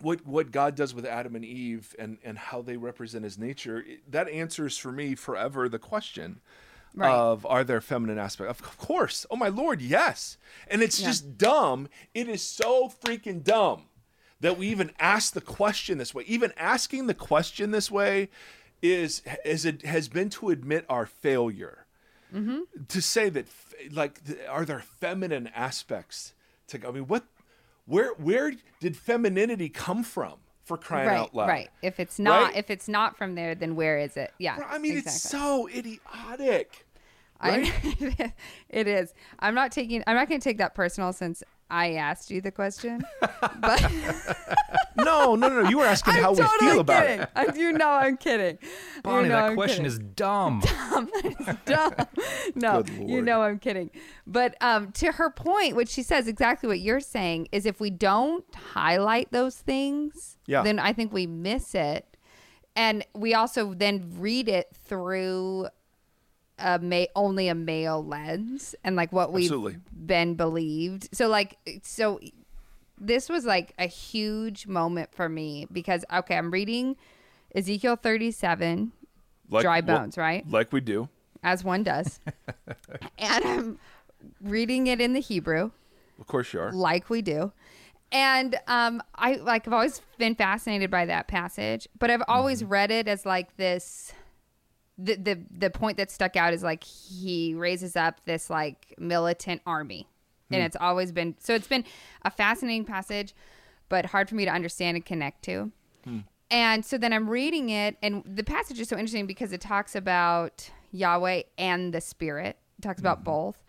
[SPEAKER 1] what what God does with Adam and Eve and and how they represent his nature, it- that answers for me forever the question
[SPEAKER 2] Right.
[SPEAKER 1] of are there feminine aspects? Of course. Oh my lord, yes. And it's
[SPEAKER 2] Yeah.
[SPEAKER 1] just dumb. It is so freaking dumb that we even ask the question this way. Even asking the question this way is is it has been to admit our failure. Mm-hmm. To say that like are there feminine aspects to I mean what where where did femininity come from for crying
[SPEAKER 2] right.
[SPEAKER 1] out loud?
[SPEAKER 2] Right. If it's not
[SPEAKER 1] Right?
[SPEAKER 2] if it's not from there, then where is it? Yeah.
[SPEAKER 1] I mean it's so idiotic.
[SPEAKER 2] I, [laughs] it is. I'm not taking. I'm not going to take that personal since I asked you the question, but [laughs]
[SPEAKER 1] No, no, no, no. You were asking
[SPEAKER 2] I'm
[SPEAKER 1] how
[SPEAKER 2] totally
[SPEAKER 1] we feel about
[SPEAKER 2] kidding.
[SPEAKER 1] it.
[SPEAKER 2] I, you know I'm kidding.
[SPEAKER 3] Bonnie,
[SPEAKER 2] you know
[SPEAKER 3] that
[SPEAKER 2] I'm
[SPEAKER 3] question
[SPEAKER 2] kidding.
[SPEAKER 3] is dumb. [laughs]
[SPEAKER 2] dumb. dumb.
[SPEAKER 1] No,
[SPEAKER 2] you know I'm kidding. But um, to her point, what she says exactly what you're saying is if we don't highlight those things,
[SPEAKER 1] Yeah.
[SPEAKER 2] then I think we miss it, and we also then read it through a ma- only a male lens and like what we've
[SPEAKER 1] Absolutely.
[SPEAKER 2] been believed. So like so this was like a huge moment for me because okay, I'm reading Ezekiel 37
[SPEAKER 1] Like,
[SPEAKER 2] dry
[SPEAKER 1] well,
[SPEAKER 2] bones, right?
[SPEAKER 1] Like we do.
[SPEAKER 2] as one does. [laughs] and I'm reading it in the Hebrew,
[SPEAKER 1] Of course you are.
[SPEAKER 2] like we do. And um, I like I've always been fascinated by that passage, but I've always read it as like this. The, the the point that stuck out is like he raises up this like militant army, and hmm. it's always been so it's been a fascinating passage, but hard for me to understand and connect to. Hmm. And so then I'm reading it, and the passage is so interesting because it talks about Yahweh and the Spirit. It talks about mm-hmm. both.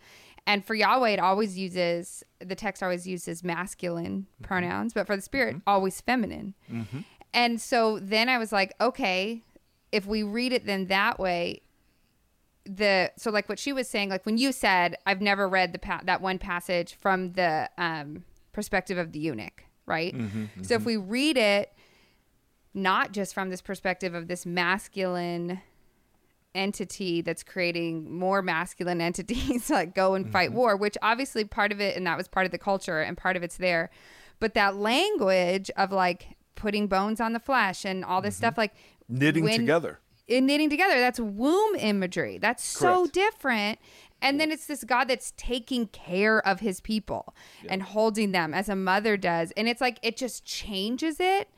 [SPEAKER 2] And for Yahweh, it always uses, the text always uses masculine mm-hmm. pronouns, but for the Spirit, mm-hmm. always feminine. And so then I was like, okay, if we read it then that way, the so like what she was saying, like when you said, I've never read the pa- that one passage from the um, perspective of the eunuch, right? Mm-hmm, mm-hmm. So if we read it not just from this perspective of this masculine entity that's creating more masculine [laughs] entities like go and mm-hmm. fight war which obviously part of it and that was part of the culture and part of it's there but that language of like putting bones on the flesh and all this stuff like
[SPEAKER 1] Knitting
[SPEAKER 2] when-
[SPEAKER 1] together.
[SPEAKER 2] in knitting together that's womb imagery. That's so different. And then it's this god that's taking care of his people and holding them as a mother does. And it's like it just changes it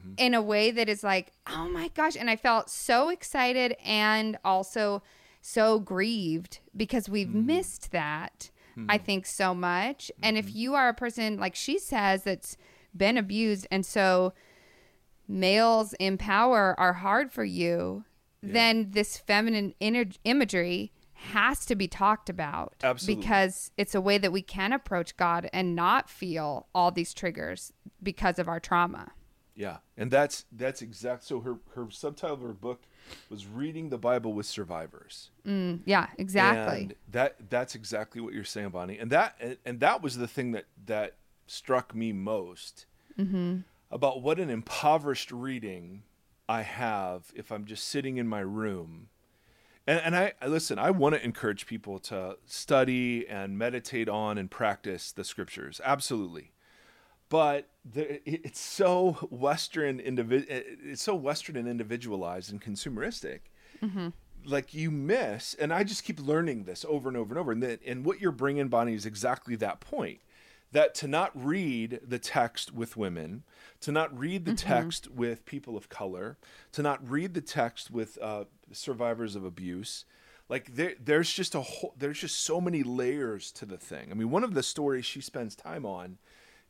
[SPEAKER 1] Mm-hmm.
[SPEAKER 2] in a way that is like oh my gosh. And i felt so excited and also so grieved because we've
[SPEAKER 1] Mm-hmm.
[SPEAKER 2] missed that i think so much. And if you are a person like she says that's been abused and so males in power are hard for you, then this feminine imagery has to be talked about
[SPEAKER 1] Absolutely.
[SPEAKER 2] because it's a way that we can approach God and not feel all these triggers because of our trauma.
[SPEAKER 1] Yeah, and that's that's exact. So her her subtitle of her book was "Reading the Bible with Survivors."
[SPEAKER 2] Mm, yeah, exactly.
[SPEAKER 1] And that that's exactly what you're saying, Bonnie. And that and, and that was the thing that that struck me most about what an impoverished reading I have if I'm just sitting in my room. And, and I, I listen. I want to encourage people to study and meditate on and practice the scriptures. Absolutely, but the, it, it's so Western It's so Western and individualized and consumeristic mm-hmm. like you miss and i just keep learning this over and over and over and, then, and what you're bringing bonnie is exactly that point that to not read the text with women to not read the text with people of color to not read the text with uh, survivors of abuse like there, there's just a whole there's just so many layers to the thing. I mean one of the stories she spends time on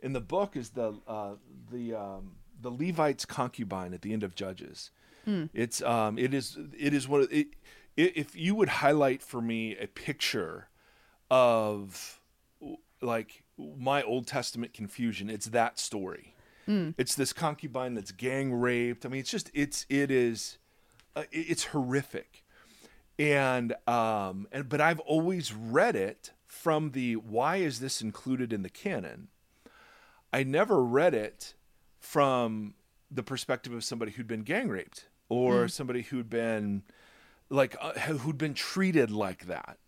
[SPEAKER 1] in the book is the uh, the um, the levite's concubine at the end of judges. It's um it is it is one of it, if you would highlight for me a picture of like my Old Testament confusion, it's that story. It's this concubine that's gang raped. I mean, it's just it's it is uh, it's horrific. And um and but I've always read it from the why is this included in the canon? I never read it from the perspective of somebody who'd been gang raped or somebody who'd been like uh, who'd been treated like that.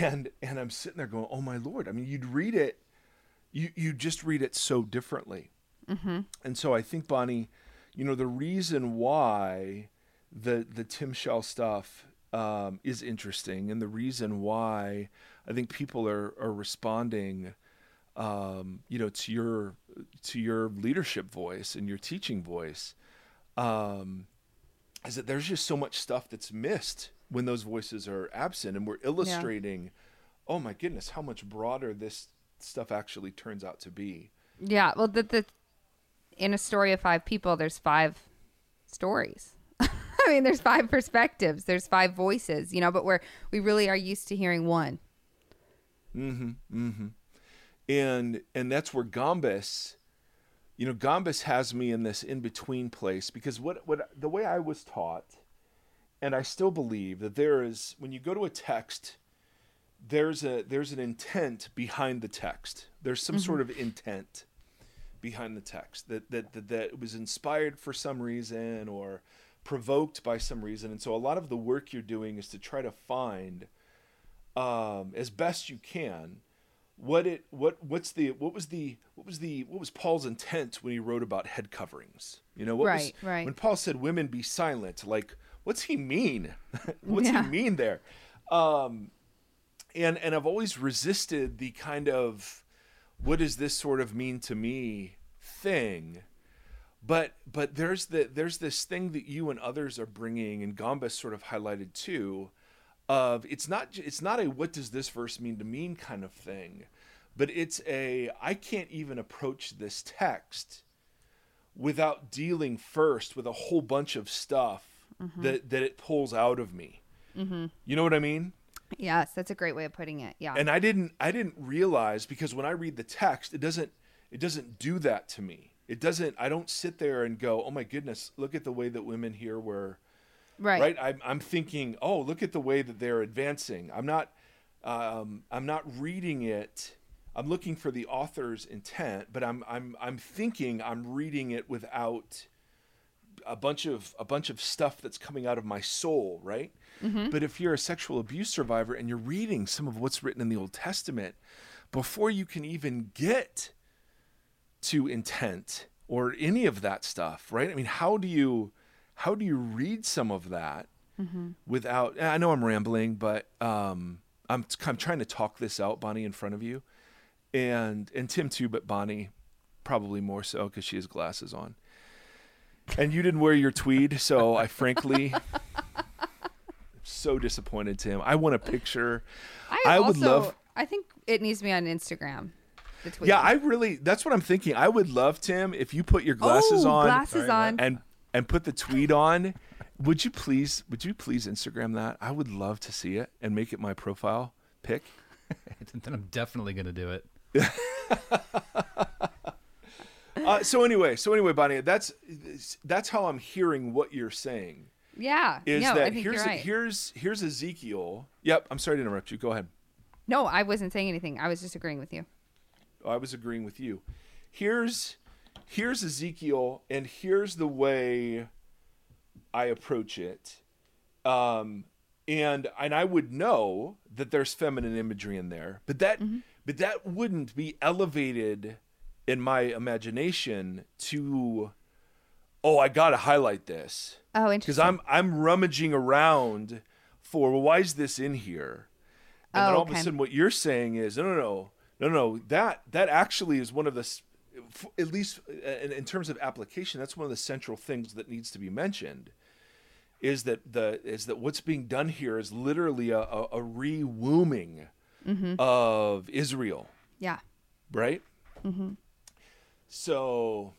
[SPEAKER 1] And and I'm sitting there going, "Oh my lord." I mean, you'd read it you you just read it so differently. And so I think Bonnie, you know, the reason why the the Tim Shell stuff um, is interesting, and the reason why I think people are are responding, um, you know, to your to your leadership voice and your teaching voice, um, is that there's just so much stuff that's missed when those voices are absent, and we're illustrating, oh my goodness, how much broader this stuff actually turns out to be.
[SPEAKER 2] Yeah, well, the, the in a story of five people, there's five stories. [laughs] I mean, there's five perspectives, there's five voices, you know, but we're we really are used to hearing one. Mm-hmm. Mm-hmm.
[SPEAKER 1] And and that's where gombas you know, gombas has me in this in between place because what what the way I was taught, and I still believe that there is when you go to a text, there's a there's an intent behind the text. There's some sort of intent behind the text that that that, that was inspired for some reason or provoked by some reason, and so a lot of the work you're doing is to try to find um, as best you can what it what what's the what was the what was the what was Paul's intent when he wrote about head coverings? You know, what
[SPEAKER 2] Right,
[SPEAKER 1] was
[SPEAKER 2] right.
[SPEAKER 1] when Paul said women be silent, like what's he mean? [laughs] what's
[SPEAKER 2] Yeah.
[SPEAKER 1] he mean there? Um and and I've always resisted the kind of what does this sort of mean to me thing. But but there's the there's this thing that you and others are bringing, and Gombas sort of highlighted too, of it's not it's not a what does this verse mean to mean kind of thing, but it's a I can't even approach this text without dealing first with a whole bunch of stuff that that it pulls out of me. You know what I mean?
[SPEAKER 2] Yes, that's a great way of putting it. Yeah.
[SPEAKER 1] and i didn't i didn't realize because when i read the text it doesn't it doesn't do that to me it doesn't i don't sit there and go oh my goodness look at the way that women here were
[SPEAKER 2] right.
[SPEAKER 1] right, I'm, I'm thinking oh look at the way that they're advancing i'm not um, i'm not reading it i'm looking for the author's intent but i'm i'm i'm thinking i'm reading it without a bunch of a bunch of stuff that's coming out of my soul, right? But if you're a sexual abuse survivor and you're reading some of what's written in the Old Testament, before you can even get to intent or any of that stuff, right? I mean, how do you how do you read some of that without? I know I'm rambling, but um, I'm I'm trying to talk this out, Bonnie, in front of you, and and Tim too, but Bonnie probably more so because she has glasses on. And you didn't wear your tweed, so I frankly so disappointed, Tim. I want a picture.
[SPEAKER 2] I,
[SPEAKER 1] I
[SPEAKER 2] also,
[SPEAKER 1] would love-
[SPEAKER 2] I think it needs to be on Instagram.
[SPEAKER 1] Yeah, I really that's what I'm thinking. I would love, Tim, if you put your glasses
[SPEAKER 2] oh,
[SPEAKER 1] on
[SPEAKER 2] Glasses
[SPEAKER 3] Sorry,
[SPEAKER 2] on.
[SPEAKER 1] and and put the tweed on. Would you please would you please Instagram that? I would love to see it and make it my profile pic. [laughs]
[SPEAKER 3] then I'm definitely gonna do it. [laughs] [laughs]
[SPEAKER 1] Uh, so anyway, so anyway, Bonnie, that's that's how I'm hearing what you're saying.
[SPEAKER 2] yeah.
[SPEAKER 1] Is
[SPEAKER 2] no,
[SPEAKER 1] that
[SPEAKER 2] I think
[SPEAKER 1] here's
[SPEAKER 2] right.
[SPEAKER 1] here's here's Ezekiel. Yep, I'm sorry to interrupt you. Go ahead.
[SPEAKER 2] no, I wasn't saying anything. I was just agreeing with you.
[SPEAKER 1] I was agreeing with you. Here's here's Ezekiel, and here's the way I approach it. Um, and and I would know that there's feminine imagery in there, but that but that wouldn't be elevated in my imagination to oh I gotta highlight this
[SPEAKER 2] Oh,
[SPEAKER 1] because
[SPEAKER 2] interesting.
[SPEAKER 1] I'm I'm rummaging around for well, why is this in here? And then
[SPEAKER 2] Oh,
[SPEAKER 1] all of a sudden, what you're saying is no, no, no, no, no. That that actually is one of the, at least uh, in, in terms of application, that's one of the central things that needs to be mentioned. Is that the is that what's being done here is literally a, a, a re-wombing
[SPEAKER 2] Mm-hmm.
[SPEAKER 1] of Israel,
[SPEAKER 2] yeah.
[SPEAKER 1] right? So,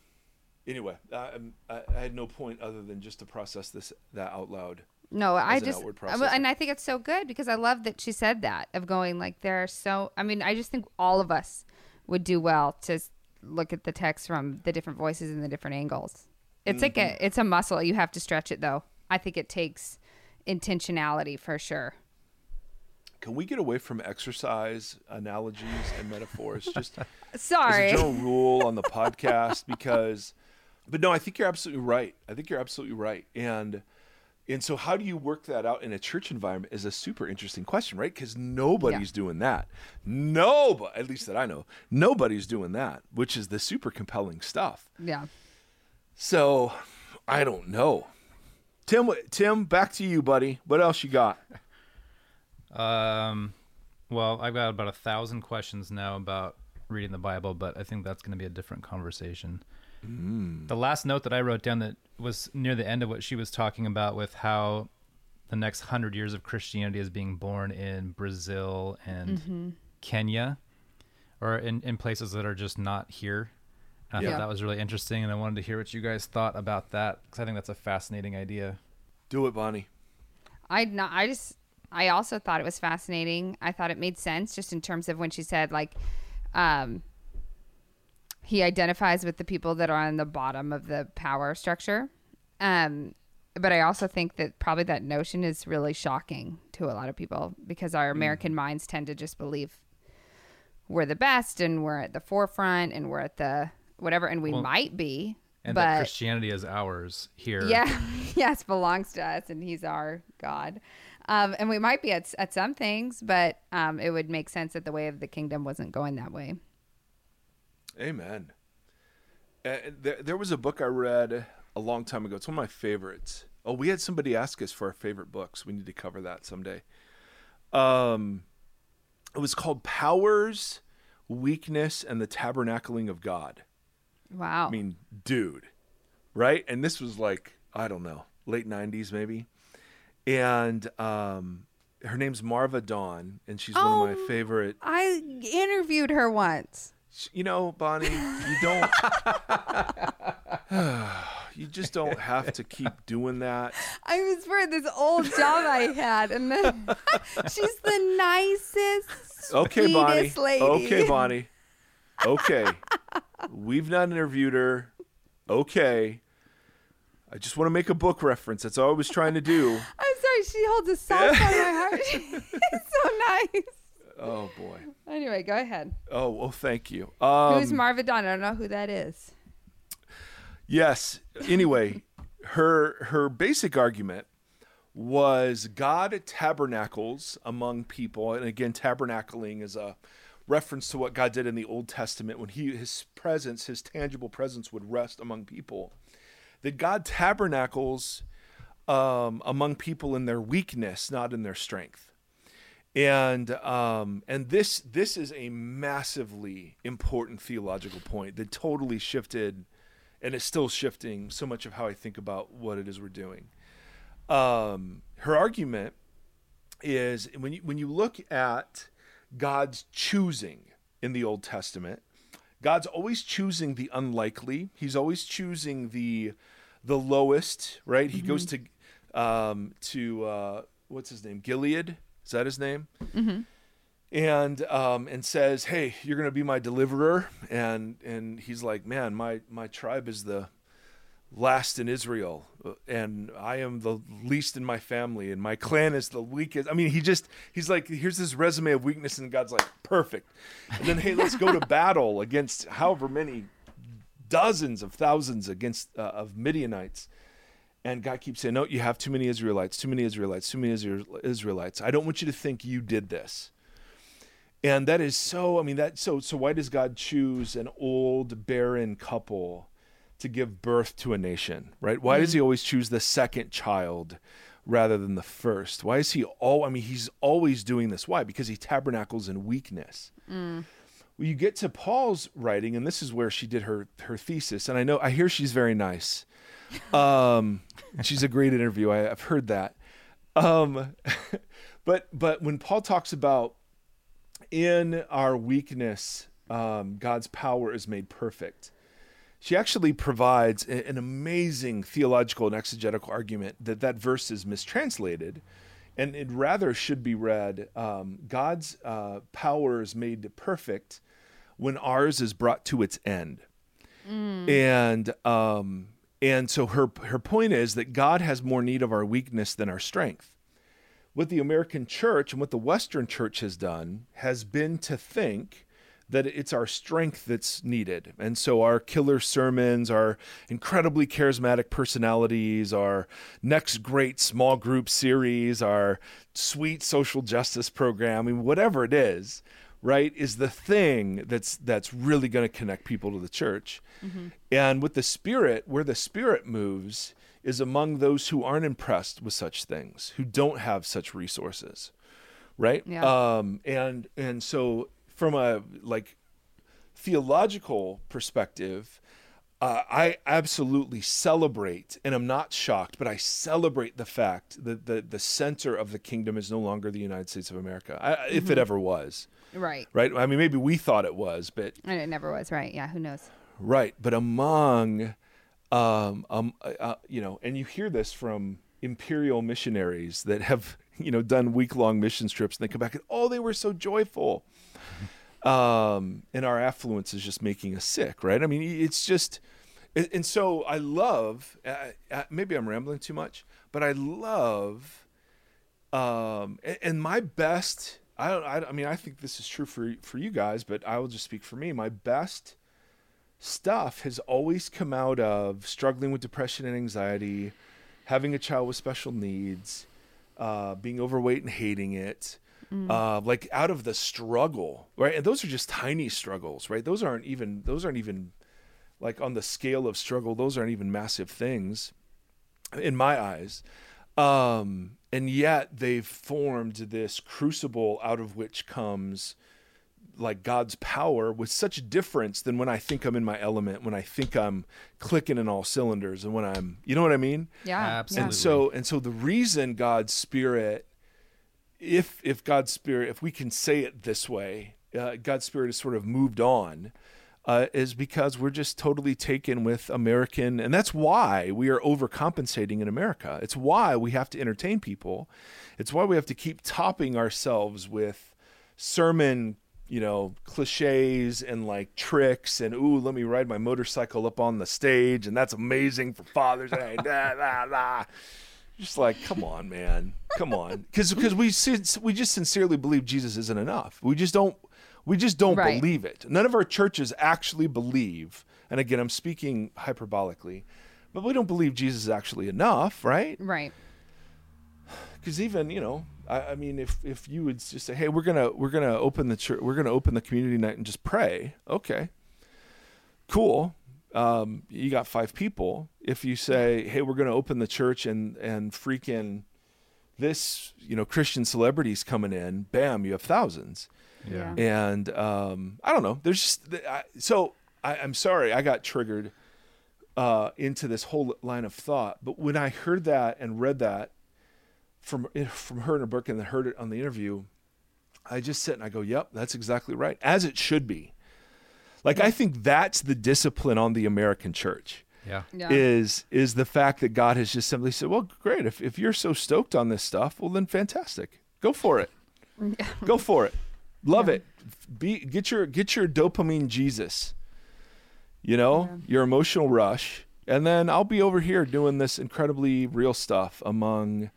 [SPEAKER 1] anyway, I, I, I had no point other than just to process this that out loud.
[SPEAKER 2] No, I just I- well,
[SPEAKER 1] processor.
[SPEAKER 2] and I think it's so good because I love that she said that of going like there are so I mean I just think all of us would do well to look at the text from the different voices and the different angles. It's like
[SPEAKER 1] Mm-hmm.
[SPEAKER 2] a it's a muscle you have to stretch it though. I think it takes intentionality for sure.
[SPEAKER 1] Can we get away from exercise analogies and metaphors? Just [laughs]
[SPEAKER 2] Sorry.
[SPEAKER 1] as a general rule on the [laughs] podcast? Because but no i think you're absolutely right. I think you're absolutely right. And and so how do you work that out in a church environment is a super interesting question right? Because nobody's doing that. Nobody at least that i know nobody's doing that which is the super compelling stuff.
[SPEAKER 2] Yeah.
[SPEAKER 1] so i don't know. Tim tim back to you buddy. What else you got
[SPEAKER 3] Um, well, I've got about a thousand questions now about reading the Bible, but I think that's going to be a different conversation. The last note that I wrote down that was near the end of what she was talking about with how the next hundred years of Christianity is being born in Brazil and Kenya, or in, in places that are just not here. And I
[SPEAKER 1] Yeah.
[SPEAKER 3] thought that was really interesting, and I wanted to hear what you guys thought about that because I think that's a fascinating idea.
[SPEAKER 1] do it bonnie
[SPEAKER 2] I not. I just. I also thought it was fascinating. I thought it made sense just in terms of when she said like, um, he identifies with the people that are on the bottom of the power structure. Um, but I also think that probably that notion is really shocking to a lot of people because our American
[SPEAKER 3] Mm-hmm.
[SPEAKER 2] minds tend to just believe we're the best and we're at the forefront and we're at the whatever, and we
[SPEAKER 3] Well,
[SPEAKER 2] might be.
[SPEAKER 3] And that
[SPEAKER 2] but
[SPEAKER 3] Christianity is ours here.
[SPEAKER 2] yeah, [laughs] yes, belongs to us, and He's our God. Um, and we might be at at some things, but um, it would make sense that the way of the kingdom wasn't going that way.
[SPEAKER 1] Amen. Uh, there, there was a book I read a long time ago. It's one of my favorites. Oh, we had somebody ask us for our favorite books. We need to cover that someday. Um, it was called Powers, Weakness, and the Tabernacling of God.
[SPEAKER 2] Wow.
[SPEAKER 1] I mean, dude, right? And this was like I don't know, late '90s maybe. And um, her name's Marva Dawn, and she's one of my
[SPEAKER 2] Oh.
[SPEAKER 1] favorite.
[SPEAKER 2] I interviewed her once.
[SPEAKER 1] You know, Bonnie, you don't. [sighs] you just don't have to keep doing that.
[SPEAKER 2] I was for this old job I had, and then [laughs] she's the nicest,
[SPEAKER 1] Okay, Bonnie.
[SPEAKER 2] lady.
[SPEAKER 1] Okay, Bonnie. Okay, we've not interviewed her. Okay. I just want to make a book reference. That's all I was trying to do. [laughs]
[SPEAKER 2] I'm sorry, she holds a soft spot in my heart. [laughs] It's so nice.
[SPEAKER 1] Oh boy.
[SPEAKER 2] Anyway, go ahead.
[SPEAKER 1] Oh well, thank you. Um,
[SPEAKER 2] Who's Marva Dawn? I don't know who that is.
[SPEAKER 1] Yes. Anyway, her her basic argument was God tabernacles among people, and again, tabernacling is a reference to what God did in the Old Testament when He His presence, His tangible presence, would rest among people. That God tabernacles um, among people in their weakness, not in their strength. And um, and this this is a massively important theological point that totally shifted and is still shifting so much of how I think about what it is we're doing. Um, her argument is when you when you look at God's choosing in the Old Testament, God's always choosing the unlikely. He's always choosing the the lowest, right? He goes to um, to uh, what's his name, Gilead. Is that his name? and um, and says, "Hey, you're going to be my deliverer." And and he's like, "Man, my my tribe is the last in Israel, uh, and I am the least in my family, and my clan is the weakest." I mean, he just he's like, "Here's this resume of weakness," and God's like, "Perfect." And then, hey, let's go to [laughs] battle against however many dozens of thousands against uh, of Midianites. And God keeps saying, "No, you have too many Israelites, too many Israelites, too many Israelites. I don't want you to think you did this." And that is so. I mean, that so. So why does God choose an old barren couple to give birth to a nation? Right? Why does He always choose the second child rather than the first? Why is He all? I mean, He's always doing this. Why? Because He tabernacles in weakness. Well, you get to Paul's writing, and this is where she did her her thesis. And I know I hear she's very nice. Um, she's a great interview. I, I've heard that. Um, [laughs] but but when Paul talks about in our weakness, um, God's power is made perfect. She actually provides an amazing theological and exegetical argument that that verse is mistranslated, and it rather should be read um, God's uh, power is made perfect when ours is brought to its end. And um, and so her her point is that God has more need of our weakness than our strength what the American church and what the Western church has done has been to think that it's our strength that's needed. And so our killer sermons, our incredibly charismatic personalities, our next great small group series, our sweet social justice program, I mean, whatever it is, right, is the thing that's that's really going to connect people to the church. And with the spirit, where the spirit moves is among those who aren't impressed with such things, who don't have such resources, right?
[SPEAKER 2] Yeah.
[SPEAKER 1] Um, and and so from a like theological perspective, uh, I absolutely celebrate, and I'm not shocked, but I celebrate the fact that the the center of the kingdom is no longer the United States of America, I, if it ever was,
[SPEAKER 2] Right.
[SPEAKER 1] right? I mean, maybe we thought it was, but
[SPEAKER 2] And it never was. Right. Yeah. Who knows?
[SPEAKER 1] Right, but among, um, um, uh, uh, you know, and you hear this from imperial missionaries that have, [laughs] you know, done week long mission trips, and they come back and oh, they were so joyful. [laughs] um, and our affluence is just making us sick, right? I mean, it's just, and so I love. Uh, maybe I'm rambling too much, but I love, um, and my best. I don't. I, I mean, I think this is true for for you guys, but I will just speak for me. My best stuff has always come out of struggling with depression and anxiety, having a child with special needs, uh, being overweight and hating it, mm. uh, like out of the struggle, right? And those are just tiny struggles, right? Those aren't even those aren't even like on the scale of struggle. Those aren't even massive things in my eyes. Um, and yet they've formed this crucible out of which comes like God's power with such difference than when I think I'm in my element, when I think I'm clicking in all cylinders, and when I'm, you know what I mean?
[SPEAKER 2] Yeah,
[SPEAKER 3] absolutely.
[SPEAKER 1] And so, and so the reason God's Spirit, if if God's Spirit, if we can say it this way, uh, God's Spirit has sort of moved on, uh, is because we're just totally taken with American, and that's why we are overcompensating in America. It's why we have to entertain people. It's why we have to keep topping ourselves with sermon you know, cliches and like tricks and ooh, let me ride my motorcycle up on the stage and that's amazing for Father's Day. nah, nah, nah. Just like, come on, man, come on, because because we we just sincerely believe Jesus isn't enough. We just don't we just don't right. believe it. None of our churches actually believe. And again, I'm speaking hyperbolically, but we don't believe Jesus is actually enough, right?
[SPEAKER 2] Right.
[SPEAKER 1] Because even you know I, I, mean, if if you would just say, "Hey, we're gonna we're gonna open the church, we're gonna open the community night and just pray," okay, cool. Um, you got five people. If you say, "Hey, we're gonna open the church and and freaking this, you know, Christian celebrities coming in," bam, you have thousands.
[SPEAKER 3] Yeah.
[SPEAKER 1] And um, I don't know. There's just I, so I, I'm sorry I got triggered uh, into this whole line of thought. But when I heard that and read that from from her in her book and then heard it on the interview, I just sit and I go, "Yep, that's exactly right," as it should be. Like I think that's the discipline on the American church.
[SPEAKER 3] Yeah.
[SPEAKER 2] yeah.
[SPEAKER 1] Is is the fact that God has just simply said, "Well, great. If if you're so stoked on this stuff, well then fantastic. Go for it. [laughs] Go for it. Love yeah. it. Be get your get your dopamine Jesus. You know, your emotional rush, and then I'll be over here doing this incredibly real stuff among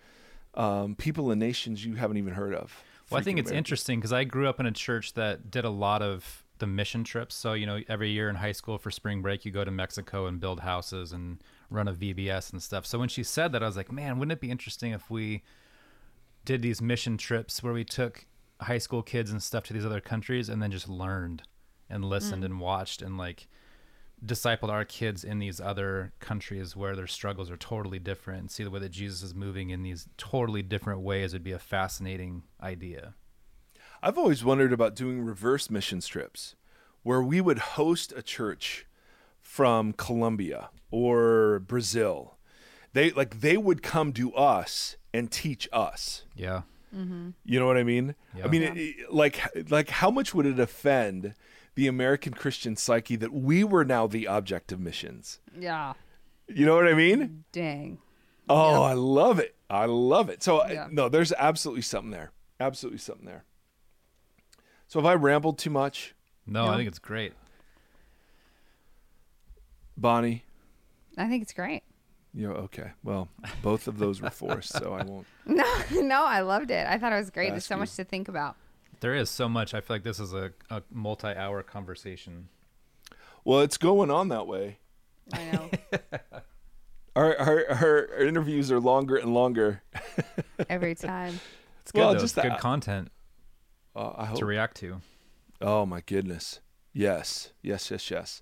[SPEAKER 1] um, people in nations you haven't even heard of.
[SPEAKER 3] Well, I think it's interesting because I grew up in a church that did a lot of the mission trips. So, you know, every year in high school for spring break, you go to Mexico and build houses and run a VBS and stuff. So when she said that, I was like, man, wouldn't it be interesting if we did these mission trips where we took high school kids and stuff to these other countries and then just learned and listened mm. and watched and like discipled our kids in these other countries where their struggles are totally different and see the way that Jesus is moving in these totally different ways would be a fascinating idea.
[SPEAKER 1] I've always wondered about doing reverse mission trips where we would host a church from Colombia or Brazil. They like they would come to us and teach us.
[SPEAKER 3] Yeah.
[SPEAKER 2] Mm-hmm.
[SPEAKER 1] You know what I mean? Yeah. I mean, yeah. it, like like how much would it offend the American Christian psyche that we were now the object of missions.
[SPEAKER 2] Yeah.
[SPEAKER 1] You know what I mean?
[SPEAKER 2] Dang.
[SPEAKER 1] Oh, yeah. I love it. I love it. So yeah. no, there's absolutely something there. Absolutely something there. So have I rambled too much?
[SPEAKER 3] No, no. I think it's great.
[SPEAKER 1] Bonnie.
[SPEAKER 2] I think it's great.
[SPEAKER 1] You know, okay. Well, both of those were forced, so I won't. [laughs]
[SPEAKER 2] No, [laughs] no, I loved it. I thought it was great. There's so you. much to think about.
[SPEAKER 3] There is so much. I feel like this is a, a multi hour conversation.
[SPEAKER 1] Well, it's going on that way.
[SPEAKER 2] I know. [laughs]
[SPEAKER 1] our, our, our interviews are longer and longer.
[SPEAKER 2] Every time.
[SPEAKER 3] It's good, well, though. just it's good content
[SPEAKER 1] uh,
[SPEAKER 3] to react to.
[SPEAKER 1] Oh, my goodness. Yes. Yes, yes, yes.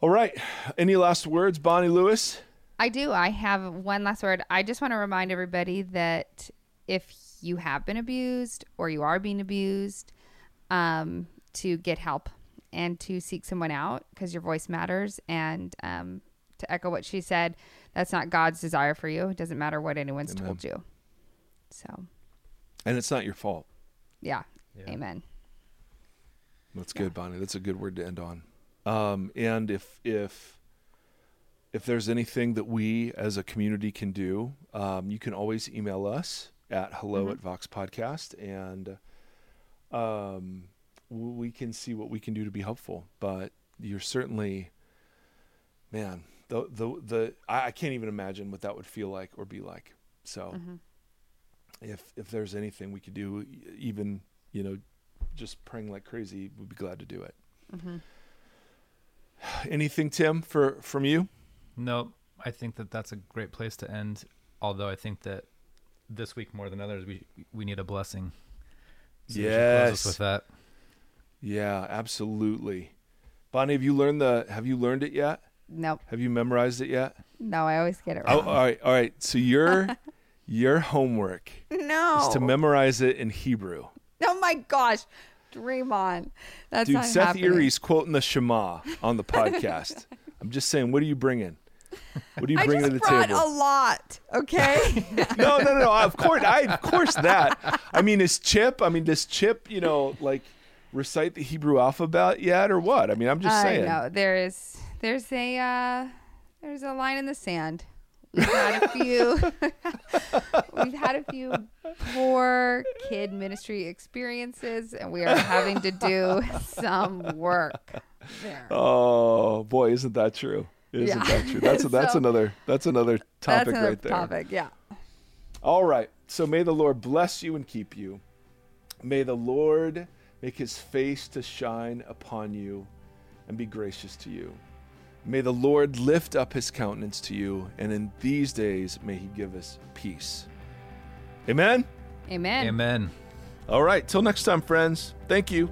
[SPEAKER 1] All right. Any last words, Bonnie Lewis?
[SPEAKER 2] I do. I have one last word. I just want to remind everybody that if you have been abused or you are being abused, um, to get help and to seek someone out because your voice matters. And um, to echo what she said, that's not God's desire for you. It doesn't matter what anyone's Amen. told you. So,
[SPEAKER 1] and it's not your fault.
[SPEAKER 2] Yeah. yeah. Amen.
[SPEAKER 1] That's good, yeah. Bonnie. That's a good word to end on. Um, and if if if there's anything that we as a community can do, um, you can always email us at hello mm-hmm. at Vox Podcast. And um, we can see what we can do to be helpful. But you're certainly, man, the the the I, I can't even imagine what that would feel like or be like. So,
[SPEAKER 2] Mhm.
[SPEAKER 1] if if there's anything we could do, even you know, just praying like crazy, we'd be glad to do it.
[SPEAKER 2] Mhm. [sighs]
[SPEAKER 1] Anything, Tim, for from you?
[SPEAKER 3] No, I think that that's a great place to end. Although I think that this week more than others, we we need a blessing. So we close us
[SPEAKER 1] Yes.
[SPEAKER 3] with that.
[SPEAKER 1] Yeah, absolutely. Bonnie, have you learned the? Have you learned it yet?
[SPEAKER 2] Nope.
[SPEAKER 1] Have you memorized it yet?
[SPEAKER 2] No, I always get it
[SPEAKER 1] Oh,
[SPEAKER 2] wrong.
[SPEAKER 1] all right, all right. So your [laughs] your homework
[SPEAKER 2] no.
[SPEAKER 1] is to memorize it in Hebrew.
[SPEAKER 2] oh my gosh. Dream on. That's
[SPEAKER 1] Dude,
[SPEAKER 2] not
[SPEAKER 1] Seth
[SPEAKER 2] happening.
[SPEAKER 1] Erre's quoting the Shema on the [laughs] podcast. I'm just saying, what are you bringing? What do you
[SPEAKER 2] bring
[SPEAKER 1] to the table?
[SPEAKER 2] a lot. Okay. [laughs]
[SPEAKER 1] no, no, no. Of course, I of course that. I mean, is Chip? I mean, does Chip, you know, like recite the Hebrew alphabet yet, or what? I mean, I'm just
[SPEAKER 2] I
[SPEAKER 1] saying.
[SPEAKER 2] know there is there's a uh, there's a line in the sand. We've had a few [laughs] we've had a few poor kid ministry experiences, and we are having to do [laughs] some work there.
[SPEAKER 1] Oh boy, isn't that true? Isn't
[SPEAKER 2] Yeah.
[SPEAKER 1] that true? That's [laughs] that's
[SPEAKER 2] So-
[SPEAKER 1] another that's another topic
[SPEAKER 2] That's another
[SPEAKER 1] right there.
[SPEAKER 2] topic. Yeah.
[SPEAKER 1] All right. So may the Lord bless you and keep you. May the Lord make his face to shine upon you and be gracious to you. May the Lord lift up his countenance to you, and in these days may he give us peace. Amen.
[SPEAKER 2] Amen.
[SPEAKER 3] Amen.
[SPEAKER 1] All right. Till next time, friends. Thank you.